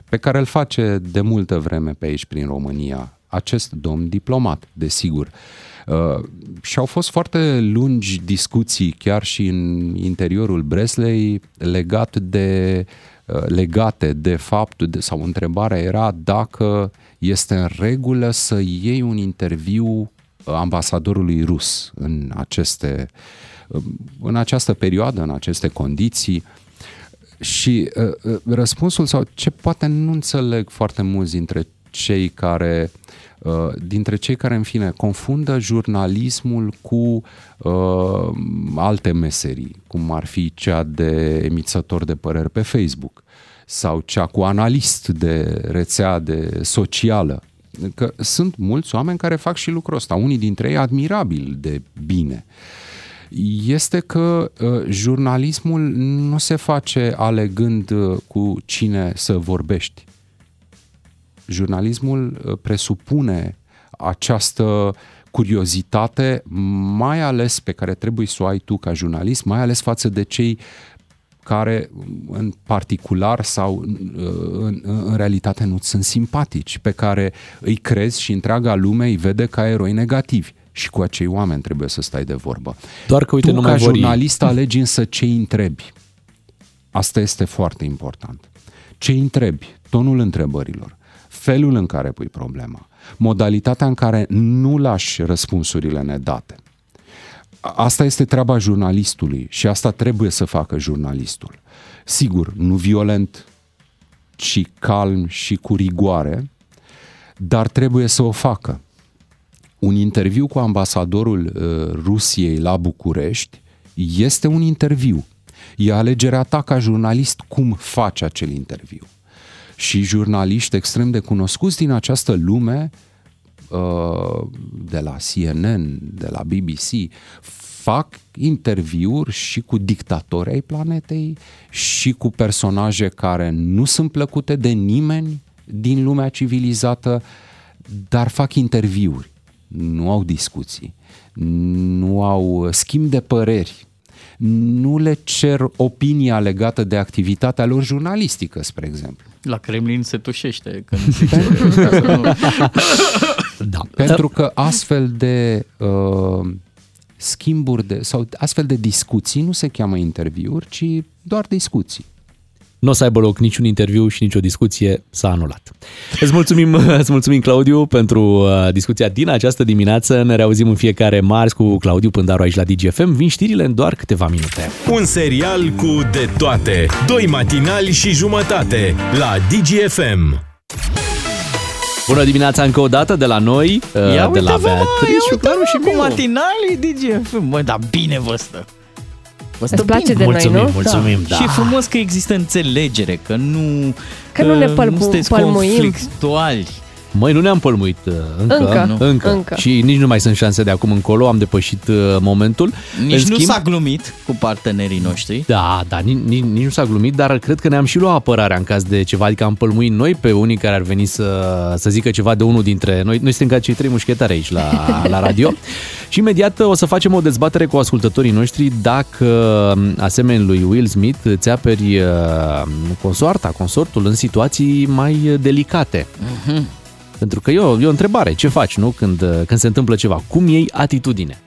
pe care îl face de multă vreme pe aici prin România, acest domn diplomat, desigur. Uh, și au fost foarte lungi discuții chiar și în interiorul Breslei legat de uh, legate de faptul de, sau întrebarea era dacă este în regulă să iei un interviu uh, ambasadorului rus în aceste uh, în această perioadă, în aceste condiții. Și uh, uh, răspunsul sau ce poate nu înțeleg foarte mulți dintre cei care uh, dintre cei care în fine confundă jurnalismul cu uh, alte meserii, cum ar fi cea de emițător de păreri pe Facebook sau cea cu analist de rețea de socială. Că sunt mulți oameni care fac și lucrul ăsta, unii dintre ei admirabil de bine este că uh, jurnalismul nu se face alegând uh, cu cine să vorbești. Jurnalismul uh, presupune această curiozitate, mai ales pe care trebuie să o ai tu ca jurnalist, mai ales față de cei care în particular sau în, în realitate nu sunt simpatici, pe care îi crezi și întreaga lume îi vede ca eroi negativi. Și cu acei oameni trebuie să stai de vorbă. Doar că, uite, tu nu ca mai vor ei. jurnalist alegi însă ce îi întrebi. Asta este foarte important. Ce îi întrebi, tonul întrebărilor, felul în care pui problema, modalitatea în care nu lași răspunsurile nedate. Asta este treaba jurnalistului și asta trebuie să facă jurnalistul. Sigur, nu violent, ci calm și cu rigoare, dar trebuie să o facă. Un interviu cu ambasadorul uh, Rusiei la București este un interviu. E alegerea ta ca jurnalist cum faci acel interviu. Și jurnaliști extrem de cunoscuți din această lume, uh, de la CNN, de la BBC, fac interviuri și cu dictatori ai planetei și cu personaje care nu sunt plăcute de nimeni din lumea civilizată, dar fac interviuri, nu au discuții, nu au schimb de păreri, nu le cer opinia legată de activitatea lor jurnalistică, spre exemplu. La Kremlin se tușește când zice da. Pentru că astfel de uh, schimburi de, sau astfel de discuții nu se cheamă interviuri, ci doar discuții. Nu o să aibă loc niciun interviu și nicio discuție, s-a anulat. Îți mulțumim, îți mulțumim Claudiu, pentru uh, discuția din această dimineață. Ne reauzim în fiecare marți cu Claudiu Pândaru aici la DGFM. Vin știrile în doar câteva minute. Un serial cu de toate. Doi matinali și jumătate la DGFM. Bună dimineața încă o dată de la noi, uh, Ia de la uite-vă, mă, Beatrice, ia Ciuclaru uite-mă, și cu Miu. matinalii DGFM. Mă, dar bine vă stă. Vă stă Îți place bine. de noi, Mulțumim, nu? mulțumim, da. Și e frumos că există înțelegere, că nu... Că nu ne pălmu- sunteți pălmuim. conflictuali. Măi, nu ne-am pălmuit uh, încă, Încă, nu. încă. încă. Și nici nu mai sunt șanse de acum încolo, am depășit uh, momentul. Nici În nu s-a glumit cu partenerii noștri. Da, da, nici, nici, nici nu s-a glumit, dar cred că ne-am și luat apărarea în caz de ceva, adică am pălmuit noi pe unii care ar veni să, să zică ceva de unul dintre noi. Noi suntem ca cei trei mușchetari aici la, la radio. și imediat o să facem o dezbatere cu ascultătorii noștri dacă, asemenea lui Will Smith, îți aperi uh, consoarta, consortul în situații mai delicate. Mhm. Pentru că e o, e o întrebare, ce faci, nu? Când, uh, când se întâmplă ceva, cum iei atitudine?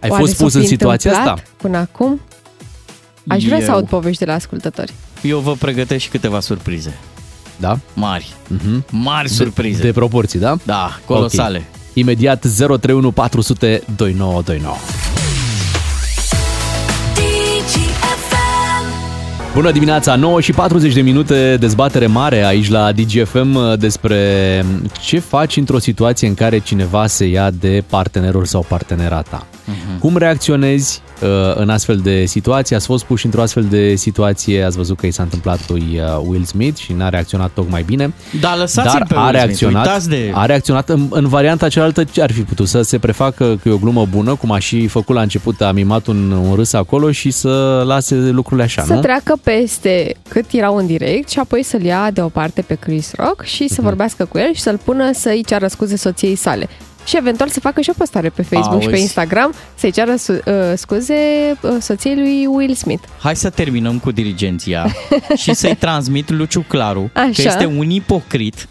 Ai Oare fost s-o pus fi în situația întâmplat asta? Până acum? Aș vrea să Eu- aud povești de la ascultători. Eu vă pregătesc și câteva surprize. Da? Mari. Mhm. Mari surprize. De, de proporții, da? Da, colosale. Ok. Imediat 031 400 2929. Bună dimineața, 9 și 40 de minute, dezbatere mare aici la DGFM uh, despre ce faci într-o situație în care cineva se ia de partenerul sau partenera ta. Mhm. Cum reacționezi uh, în astfel de situații? Ați fost puși într-o astfel de situație, ați văzut că i s-a întâmplat lui uh, Will Smith și n-a reacționat tocmai bine. Da, lăsați-l dar pe a Will Smith, reacționat, uitați de- a reacționat în, în varianta cealaltă ce ar fi putut să se prefacă că e o glumă bună, cum a și făcut la început, a mimat un, un râs acolo și să lase lucrurile așa, Să nu? treacă peste cât erau în direct și apoi să-l ia deoparte pe Chris Rock și Mhm. să vorbească cu el și să-l pună să-i ceară scuze soției sale. Și eventual să facă și o postare pe Facebook și pe Auzi. Instagram să-i ceară su- uh, scuze uh, soției lui Will Smith. Hai să terminăm cu dirigenția și să-i transmit Luciu Claru Așa. că este un ipocrit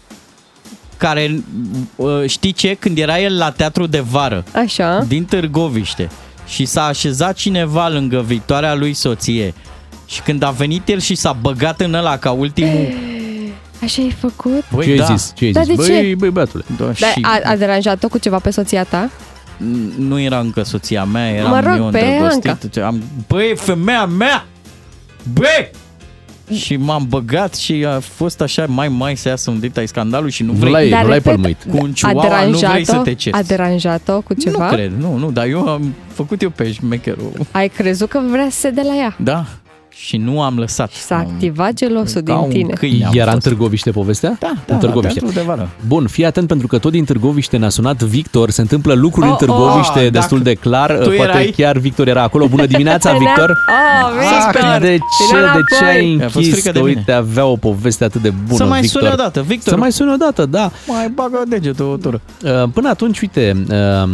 care, uh, știi ce, când era el la teatru de vară Așa. din Târgoviște și s-a așezat cineva lângă viitoarea lui soție și când a venit el și s-a băgat în ăla ca ultimul Așa ai făcut? Băi, ce ai da. zis? Ce ai Dar zis? de băi, ce? băi, băiatule. Da, Dar și a, a deranjat-o cu ceva pe soția ta? nu era încă soția mea, eram Mă rog, eu pe îndrăgostit. Am, băi, femeia mea! Băi! Și m-am băgat și a fost așa mai mai să iasă un dita scandalul și nu Nu vrei. l-ai- Dar nu l-ai repet, pălmuit. Cu un A chihuahua nu vrei să deranjat-o? te cerți. A deranjat-o cu ceva? Nu cred, nu, nu, dar eu am făcut eu pe șmecherul. Ai crezut că vrea să se de la ea? Da, și nu am lăsat. S-a activat gelosul Ca din un tine. câine am Era în fost. Târgoviște povestea? Da, în da, Târgoviște. la teatru de vară. Bun, fii atent pentru că tot din Târgoviște ne-a sunat Victor. Se întâmplă lucruri Oh, în Târgoviște oh, destul dacă de clar. tu Poate erai- chiar Victor era acolo. Bună dimineața, Venea- Victor! Oh, Victor! Ah, de ce, Vine de ce ai înapoi. A fost închis? frică de Că, mine. uite, avea o poveste atât de bună, Să mai Victor. sune o dată, Victor. Să mai sune o dată, da. Mai bagă degetul o tură. Uh, Până atunci, uite, um,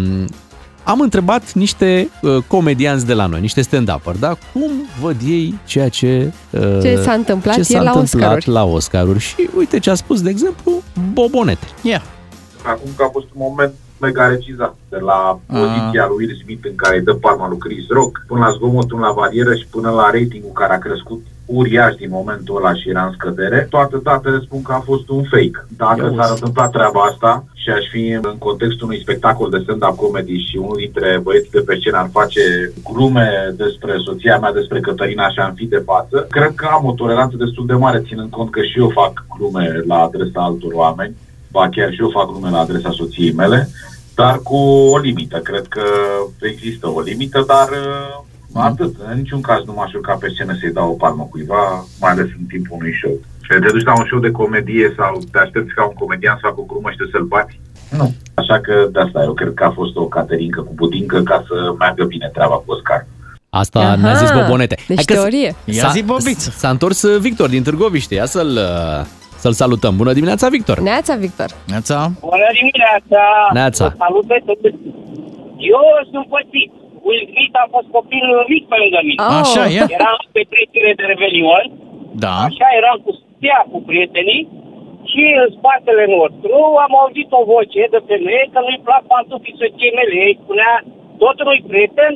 am întrebat niște uh, comedianți de la noi, niște stand-uperi, da? Cum văd ei ceea ce... uh, Ce s-a întâmplat ce ieri s-a la întâmplat Oscaruri. la Oscaruri. Și uite ce a spus, de exemplu, Bobonete. Yeah. acum că a fost un moment mega regizat, de la poziția lui Will Smith în care îi dă palma lui Chris Rock, până la zgomotul la barieră și până la ratingul care a crescut uriaș din momentul ăla și era în scădere, toate datele spun că a fost un fake. Dacă s-ar întâmpla treaba asta și aș fi în contextul unui spectacol de stand-up comedy și unul dintre băieții de pe scenă ar face glume despre soția mea, despre Cătălina și am fi de față, cred că am o toleranță destul de mare, ținând cont că și eu fac glume la adresa altor oameni ba chiar și eu fac glume la adresa soției mele, dar cu o limită. Cred că există o limită, dar uh, atât. În niciun caz nu m-aș urca pe scenă să-i dau o palmă cuiva, mai ales în timpul unui show. Și te duci la un show de comedie sau te aștepți ca un comedian să facă o glumă și tu să-l bați? Nu. Așa că de asta eu cred că a fost o caterincă cu budincă ca să meargă bine treaba cu Oscar. Asta Aha, ne-a zis Bobonete. deci Hai că s- teorie. Ia s-a- zi, Bobiță. S-a întors uh, Victor din Târgoviște. Ia să-l, uh, să-l salutăm. Bună dimineața, Victor! Neața, Victor. Neața. Bună dimineața! Neața. Vă Salut pe toți! Eu sunt pățit. Will Smith a fost copil mic pe lângă mine. Oh. Așa e. Eram pe trecere de Revelion, Da. așa eram cu stea cu prietenii și în spatele nostru am auzit o voce de femeie că nu-i plac pantofii soției mele. Ei spunea totul prieten,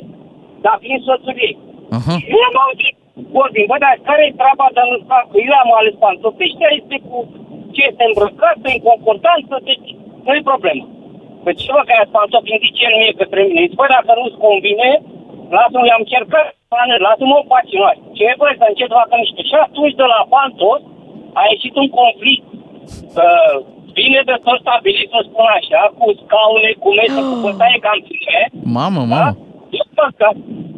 dar fiind soțul ei. Aha. Și eu am auzit vorbind, bă, dar care e treaba de nu fac? Că eu am ales pantofi, ăștia este cu ce este îmbrăcat, în concordanță, deci nu e problemă. Păi ce vă care pantofi, îmi zice el mie către mine, zice, bă, dacă nu-ți convine, lasă-mă, i-am cercat, lasă-mă în pace noi. Ce e, bă, să încet facă niște. Și atunci de la pantof a ieșit un conflict uh, bine de tot stabilit, să spun așa, cu scaune, cu mese, cu bătaie cam ține, Mamă, mamă. după, ca,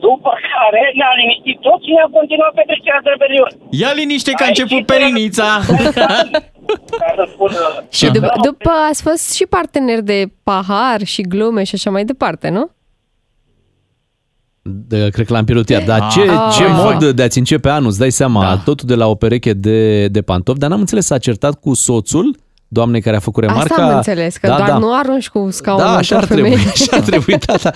după care ne-a liniștit tot și ne-a continuat petrecerea de rebelion. Ia liniște că a Aici început este- perinița. Ca să spun, uh, Și da, după, da, după ați fost și partener de pahar și glume și așa mai departe, nu? De, cred că l-am pierdut iar. Dar ce, Ah. ce Ah. mod de a-ți începe anul, îți dai seama, Da. totul de la o pereche de, de pantofi, dar n-am înțeles, s-a certat cu soțul doamnei care a făcut remarca. Asta am înțeles, că da, doar da. nu arunci cu scaunul Da, așa ar într-o femeie. trebui, așa ar trebui, da, da.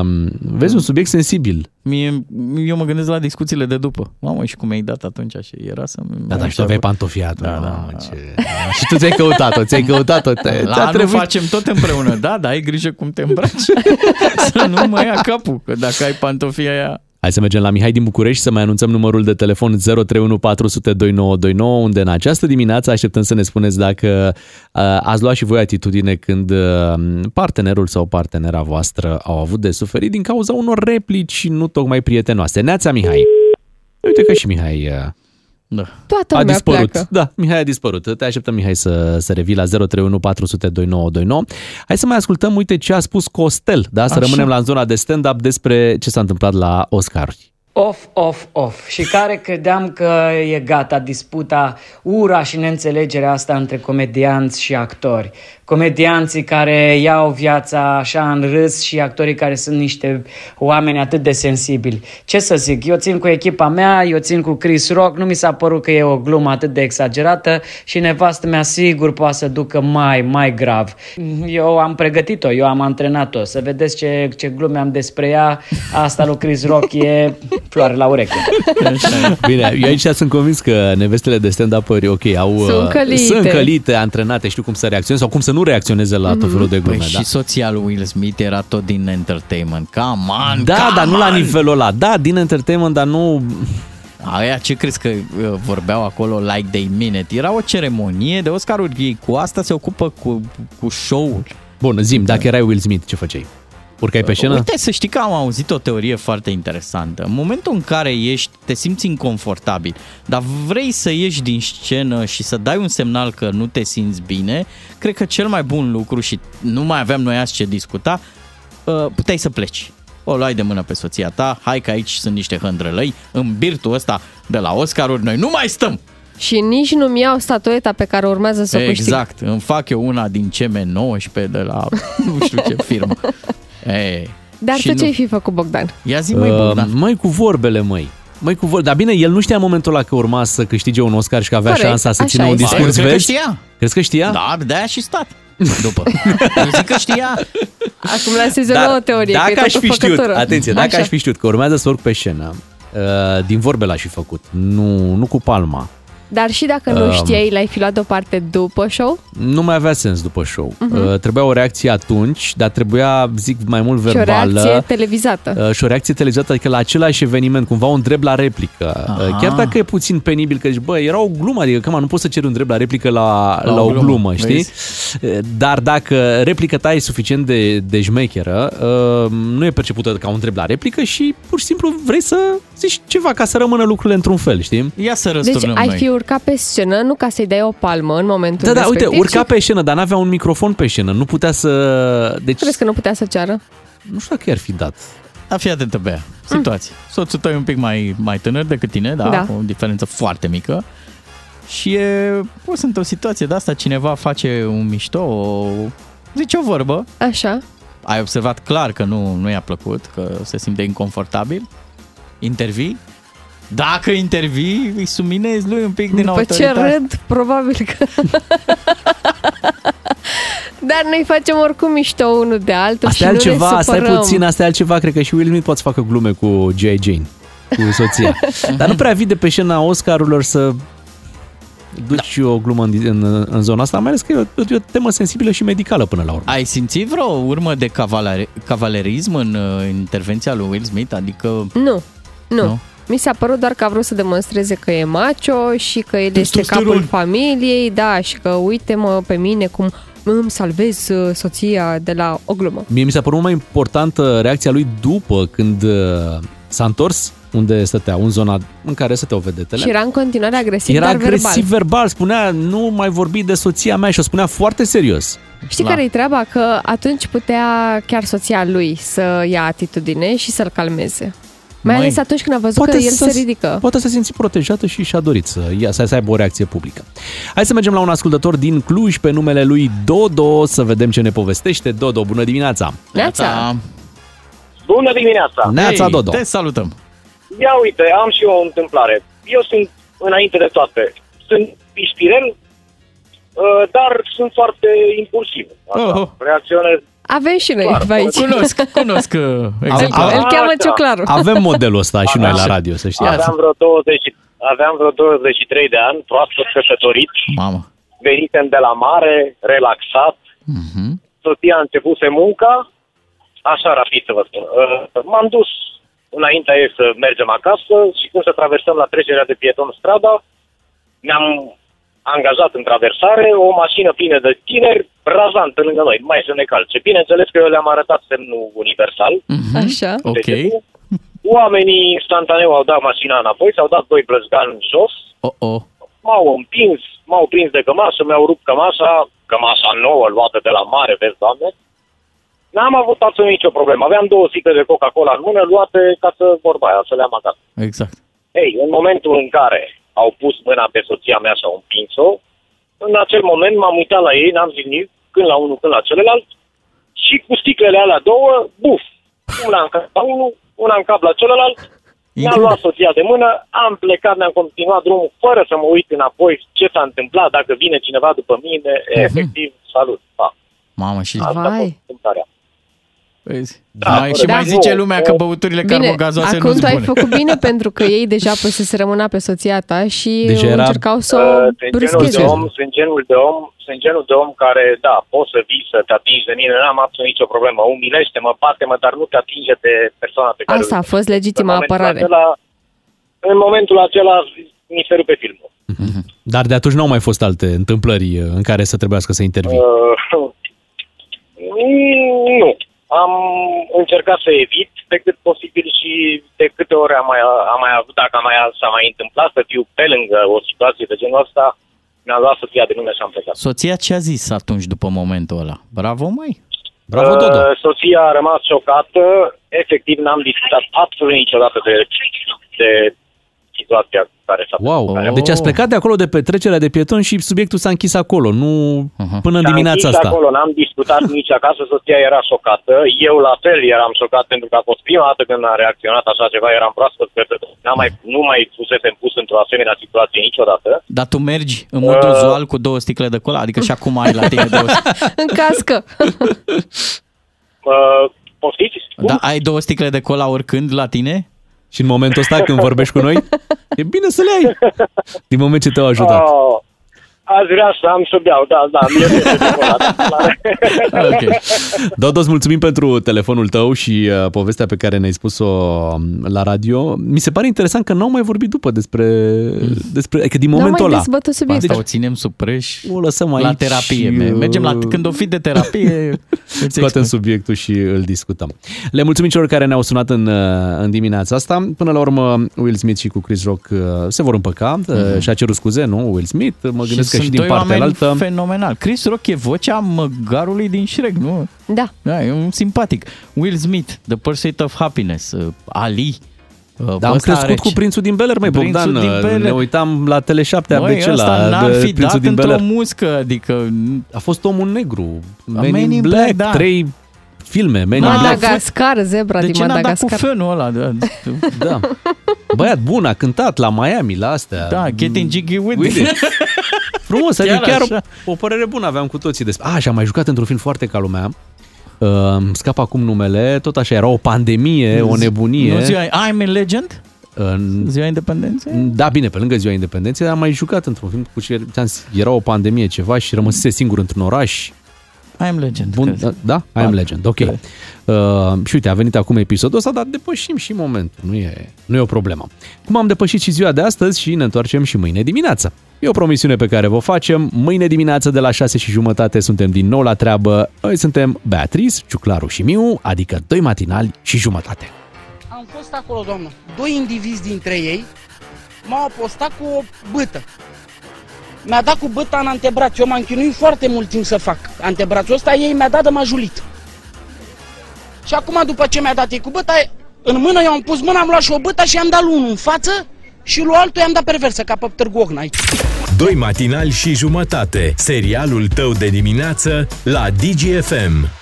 Uh, vezi, un subiect sensibil. Mie, eu mă gândesc la discuțiile de după. Mamă, și cum ai dat atunci și era să... Da, dar și tu aveai pantofiat. Da, Da, da, da, ce... Și tu ți-ai căutat-o, ți-ai căutat-o. Te, La ți-a anul trebuit... facem tot împreună. Da, dar ai grijă cum te îmbraci. să nu mai ia capul, că dacă ai pantofia aia... Hai să mergem la Mihai din București să mai anunțăm numărul de telefon 031 400 2929, unde în această dimineață așteptăm să ne spuneți dacă uh, ați luat și voi atitudine când uh, partenerul sau partenera voastră au avut de suferit din cauza unor replici nu tocmai prietenoase. Neața, Mihai! Uite că și Mihai uh, Da. Toată a lumea dispărut. pleacă. Da, Mihai a dispărut. Te așteptăm, Mihai, să, să revii la 031 400 2929. Hai să mai ascultăm, uite ce a spus Costel, da? Să Așa. rămânem la zona de stand-up despre ce s-a întâmplat la Oscaruri. Off, off, off. Și care credeam că e gata disputa, ura și neînțelegerea asta între comedianți și actori. Comedianții care iau viața așa în râs și actorii care sunt niște oameni atât de sensibili. Ce să zic, eu țin cu echipa mea, eu țin cu Chris Rock, nu mi s-a părut că e o glumă atât de exagerată și nevastă mea sigur poate să ducă mai, mai grav. Eu am pregătit-o, eu am antrenat-o, să vedeți ce, ce glume am despre ea, asta lui Chris Rock e floare la ureche. Bine, eu aici sunt convins că nevestele de stand-up-uri, ok, au, Sunt uh, călite. sunt călite, antrenate, știu cum să reacționeze sau cum să nu reacționeze la tot felul de glume. Păi da. și soția lui Will Smith era tot din entertainment. Come on, Da, come dar nu la on! nivelul ăla. Da, din entertainment, dar nu... Aia ce crezi că uh, vorbeau acolo like they mean it? Era o ceremonie de Oscaruri. Ei cu asta se ocupă cu, cu show-ul. Bun, zim, dacă erai Will Smith, ce făceai? Urcai pe scenă? Uite, să știi că am auzit o teorie foarte interesantă. În momentul în care ești, te simți inconfortabil, dar vrei să ieși din scenă și să dai un semnal că nu te simți bine, cred că cel mai bun lucru și nu mai aveam noi azi ce discuta, uh, puteai să pleci. O luai de mână pe soția ta, hai că aici sunt niște hândrălăi, în birtul ăsta de la Oscaruri, noi nu mai stăm! Și nici nu-mi iau statueta pe care urmează să o câștig. exact, îmi fac eu una din CM19 de la nu știu ce firmă. Ei, Dar și tu nu- ce-ai fi făcut, Bogdan? Ia zi, mai Uh, Bogdan. Măi, cu vorbele, măi. Măi, cu vorbe. Dar bine, el nu știa în momentul ăla că urma să câștige un Oscar și că avea Corect, șansa să așa țină un este. discurs, Eu cred că vezi? știa. Crezi că știa? Da, de-aia și stat. După. Eu zic că știa. Acum lansezi o nouă teorie, că e dacă aș tot o fi știut, făcătură. atenție, dacă Așa. aș fi știut că urmează să urc pe scenă, uh, din vorbe l-aș fi făcut, nu, nu cu palma. Dar și dacă nu Um, știai, l-ai fi luat deoparte după show? Nu mai avea sens după show. Mhm. Uh, trebuia o reacție atunci, dar trebuia, zic, mai mult Și o verbală. reacție televizată. Uh, și o reacție televizată, adică la același eveniment, cumva un drept la replică. Uh, Aha. Chiar dacă e puțin penibil, că zici, bă, era o glumă, adică, cam nu poți să ceri un drept la replică la, la, La o o glumă, glumă, știi? vezi? Uh, Dar dacă replica ta e suficient de, de șmecheră, uh, nu e percepută ca un drept la replică și pur și simplu vrei să zici ceva ca să rămână lucrurile într-un fel, știi? Ia să Deci ai fi urcat pe scenă, nu ca să-i dai o palmă în momentul Da, da, respectiv, uite, urca ci pe scenă, dar n-avea un microfon pe scenă, nu putea să... Deci, Crezi că nu putea să ceară? nu știu dacă i-ar fi dat. Da, fii atentă, Bea. Situație. Soțul tău e un pic mai, mai tânăr decât tine, da? Da. O diferență foarte mică. Și e pus într-o situație de asta, cineva face un mișto, o, zice o vorbă. Așa. Ai observat clar că nu, nu i-a plăcut, că se simte inconfortabil. Intervii. Dacă intervii, îi suminezi lui un pic din După ce autoritate. râd, probabil că... Dar noi facem oricum mișto unul de altul Asta și e nu altceva, ne stai supărăm. puțin, asta e altceva, cred că și Will Smith poate să facă glume cu G.I. Jane, cu soția. Dar nu prea vii de pe scena Oscarurilor să duci da. o glumă în, în, în zona asta, mai ales că e o, e o temă sensibilă și medicală până la urmă. Ai simțit vreo urmă de cavaler- cavalerism în uh, intervenția lui Will Smith? Adică... Nu, nu. Nu? Nu. Mi s-a părut doar că a vrut să demonstreze că e macho și că el este Testosteron. capul familiei, da, și că uite-mă pe mine cum îmi salvez uh, soția de la o glumă. Mie mi s-a părut mai importantă reacția lui după când uh, s-a întors unde stătea, în zona în care stăteau vedetele. Și era în continuare agresiv, Era dar agresiv verbal. verbal, spunea nu mai vorbi de soția mea și o spunea foarte serios. Știi care e treaba? Că atunci putea chiar soția lui să ia atitudine și să-l calmeze. Mai Măi, ales atunci când a văzut că el se ridică. Poate să se simți protejată și și-a dorit să, ia, să, să aibă o reacție publică. Hai să mergem la un ascultător din Cluj pe numele lui Dodo să vedem ce ne povestește. Dodo, bună dimineața! Neața! Bună dimineața! Neața, Hei, Dodo! Te salutăm! Ia uite, am și eu o întâmplare. Eu sunt, înainte de toate, sunt ispirel, uh, dar sunt foarte impulsiv. Așa, Oh, oh. reacționez. Avem și noi pe aici. Cunosc, cunosc uh, Îl, exemplar. îl cheamă Așa. Ciuclaru. Avem modelul ăsta și noi la radio, să știi. Aveam vreo, 20, aveam vreo 23 de ani, proaspăt căsătorit, Mamă. venisem de la mare, relaxat, Mhm. soția a începuse munca, așa rapid să vă spun. Uh, M-am dus înaintea ei să mergem acasă și când să traversăm la trecerea de pieton strada, ne-am angajat în traversare o mașină plină de tineri, razant pe lângă noi, mai să ne calce. Bineînțeles că eu le-am arătat semnul universal. Așa. Ok. Oamenii instantaneu au dat mașina înapoi, s-au dat doi blăzgani jos, Oh, oh. m-au împins, m-au prins de cămașă, mi-au rupt cămașa, cămașa nouă luată de la mare, vezi, doamne. N-am avut absolut nicio problemă. Aveam două sticle de Coca-Cola în mână, luate ca să vorba aia, să le am acasă. Exact. Ei, în momentul în care au pus mâna pe soția mea și au împins-o, în acel moment m-am uitat la ei, n-am zis nimic, când la unul, când la celălalt, și cu sticlele alea două, buf, una în cap la unul, una în cap la celălalt, mi-am luat soția de mână, am plecat, ne-am continuat drumul fără să mă uit înapoi ce s-a întâmplat, dacă vine cineva după mine, efectiv, salut, pa. Mamă, și... Asta a fost întâmplarea. Vezi? Da, mai, și da. mai zice Nu, lumea nu. că băuturile Bine, carbogazoase acum nu tu ai bune. făcut bine pentru că ei deja pusese rămâna pe soția ta și Deja era- încercau să o Uh, sunt genul, de bruscheze. om, sunt, genul de om, sunt genul de om care, da, poți să vii să te atingi de mine, n-am absolut nicio problemă. Umilește-mă, bate-mă, dar nu te atinge de persoana pe care Asta o a fost legitima în momentul apărare. Acela, în momentul acela mi se rupe filmul. Dar de atunci nu au mai fost alte întâmplări uh, în care să trebuiască să intervii. Uh, nu. Am încercat să evit pe cât posibil și de câte ori am mai, am mai avut, dacă am mai, s-a mai întâmplat să fiu pe lângă o situație de genul ăsta, mi-am luat soția de mână și am plecat. Soția ce a zis atunci după momentul ăla? Bravo, mai. Bravo, Dodo. Uh, soția a rămas șocată. Efectiv, n-am discutat absolut niciodată de, de situația care s-a Wow, deci ați plecat de acolo de pe trecerea de pieton și subiectul s-a închis acolo, nu până în S-a dimineața închis asta. acolo, n-am discutat nici acasă, soția era șocată. Eu la fel eram șocat pentru că a fost prima dată când a reacționat așa ceva, eram proaspăt pe n-am mai, nu mai fusesem pus într-o asemenea situație niciodată. Dar tu mergi în mod Uh. uzual cu două sticle de cola? Adică și acum ai la tine două În cască. Uh, poftiți? Da, ai două sticle de cola oricând la tine? Și în momentul ăsta când vorbești cu noi, e bine să le ai. Din moment ce te-au ajutat. Oh, aș vrea să am să beau, da, da, mie mi de Ok. Dodo, îți mulțumim pentru telefonul tău și uh, povestea pe care ne-ai spus-o um, la radio. Mi se pare interesant că n-au mai vorbit după despre... despre adică din N-au momentul mai ăla. dezbătut subiectul. Asta o ținem sub preș O lăsăm la aici terapie. și, uh, Mergem la, când o fi de terapie, îți Scoatem expun. subiectul și îl discutăm. Le mulțumim celor care ne-au sunat în, uh, în dimineața asta. Până la urmă, Will Smith și cu Chris Rock uh, se vor împăca. Mm-hmm. Și-a cerut scuze, nu? Will Smith. Mă gândesc că și sunt din doi partea oameni altă... fenomenal. Chris Rock e vocea măgarului din Shrek, nu? Da. Da, e un simpatic. Will Smith, The Pursuit of Happiness, uh, Ali. uh, Da, am ăsta crescut are cu ce- Prințul din Beler, mai Prințul Bogdan. din uh, Bel Air. Ne uitam la Tele7 Măi, ABC ăsta la n-ar de fi Prințul dat din într-o Beler. muscă, adică... A fost omul negru. Men Men in in Black, Black, da. trei filme, Men in Black. Madagascar, zebra De din ce n-a dat cu Madagascar. fânul ăla? Da, Da. Băiat bun, a cântat la Miami, la astea. da getting jiggy with With it. it. Frumos, Chiar adică chiar așa. o, o părere bună aveam cu toții despre... A, și am mai jucat într-un film foarte ca lumea. Uh, îmi scap acum numele, tot așa, era o pandemie, o nebunie. Nu ziua, I'm a Legend? În- Ziua Independenței? Da, bine, pe lângă ziua independenței, am mai jucat într-un film cu ce ți-am zis, era o pandemie ceva și rămăsese singur într-un oraș. I'm Legend. Bun, cred. da? I am Da, legend, ok. cred. Uh, și uite, a venit acum episodul ăsta, dar depășim și momentul, nu e, nu e o problemă. Cum am depășit și ziua de astăzi și ne întoarcem și mâine dimineață. E o promisiune pe care vă facem. Mâine dimineață de la 6 și jumătate suntem din nou la treabă. Noi suntem Beatriz, Ciuclaru și Miu, adică doi matinali și jumătate. Am fost acolo, doamnă. Doi indivizi dintre ei m-au apostat cu o bâtă. Mi-a dat cu bâta în antebraț. Eu m-am chinuit foarte mult timp să fac antebrațul ăsta, ei mi-a dat de majulit. Și acum, după ce mi-a dat ei cu bâta, în mână eu am pus mâna, am luat și o bâtă și i-am dat lui unul în față și lui altul i-am dat perversă, ca pe Târgu Ocna aici. Doi matinali și jumătate. Serialul tău de dimineață la DGFM.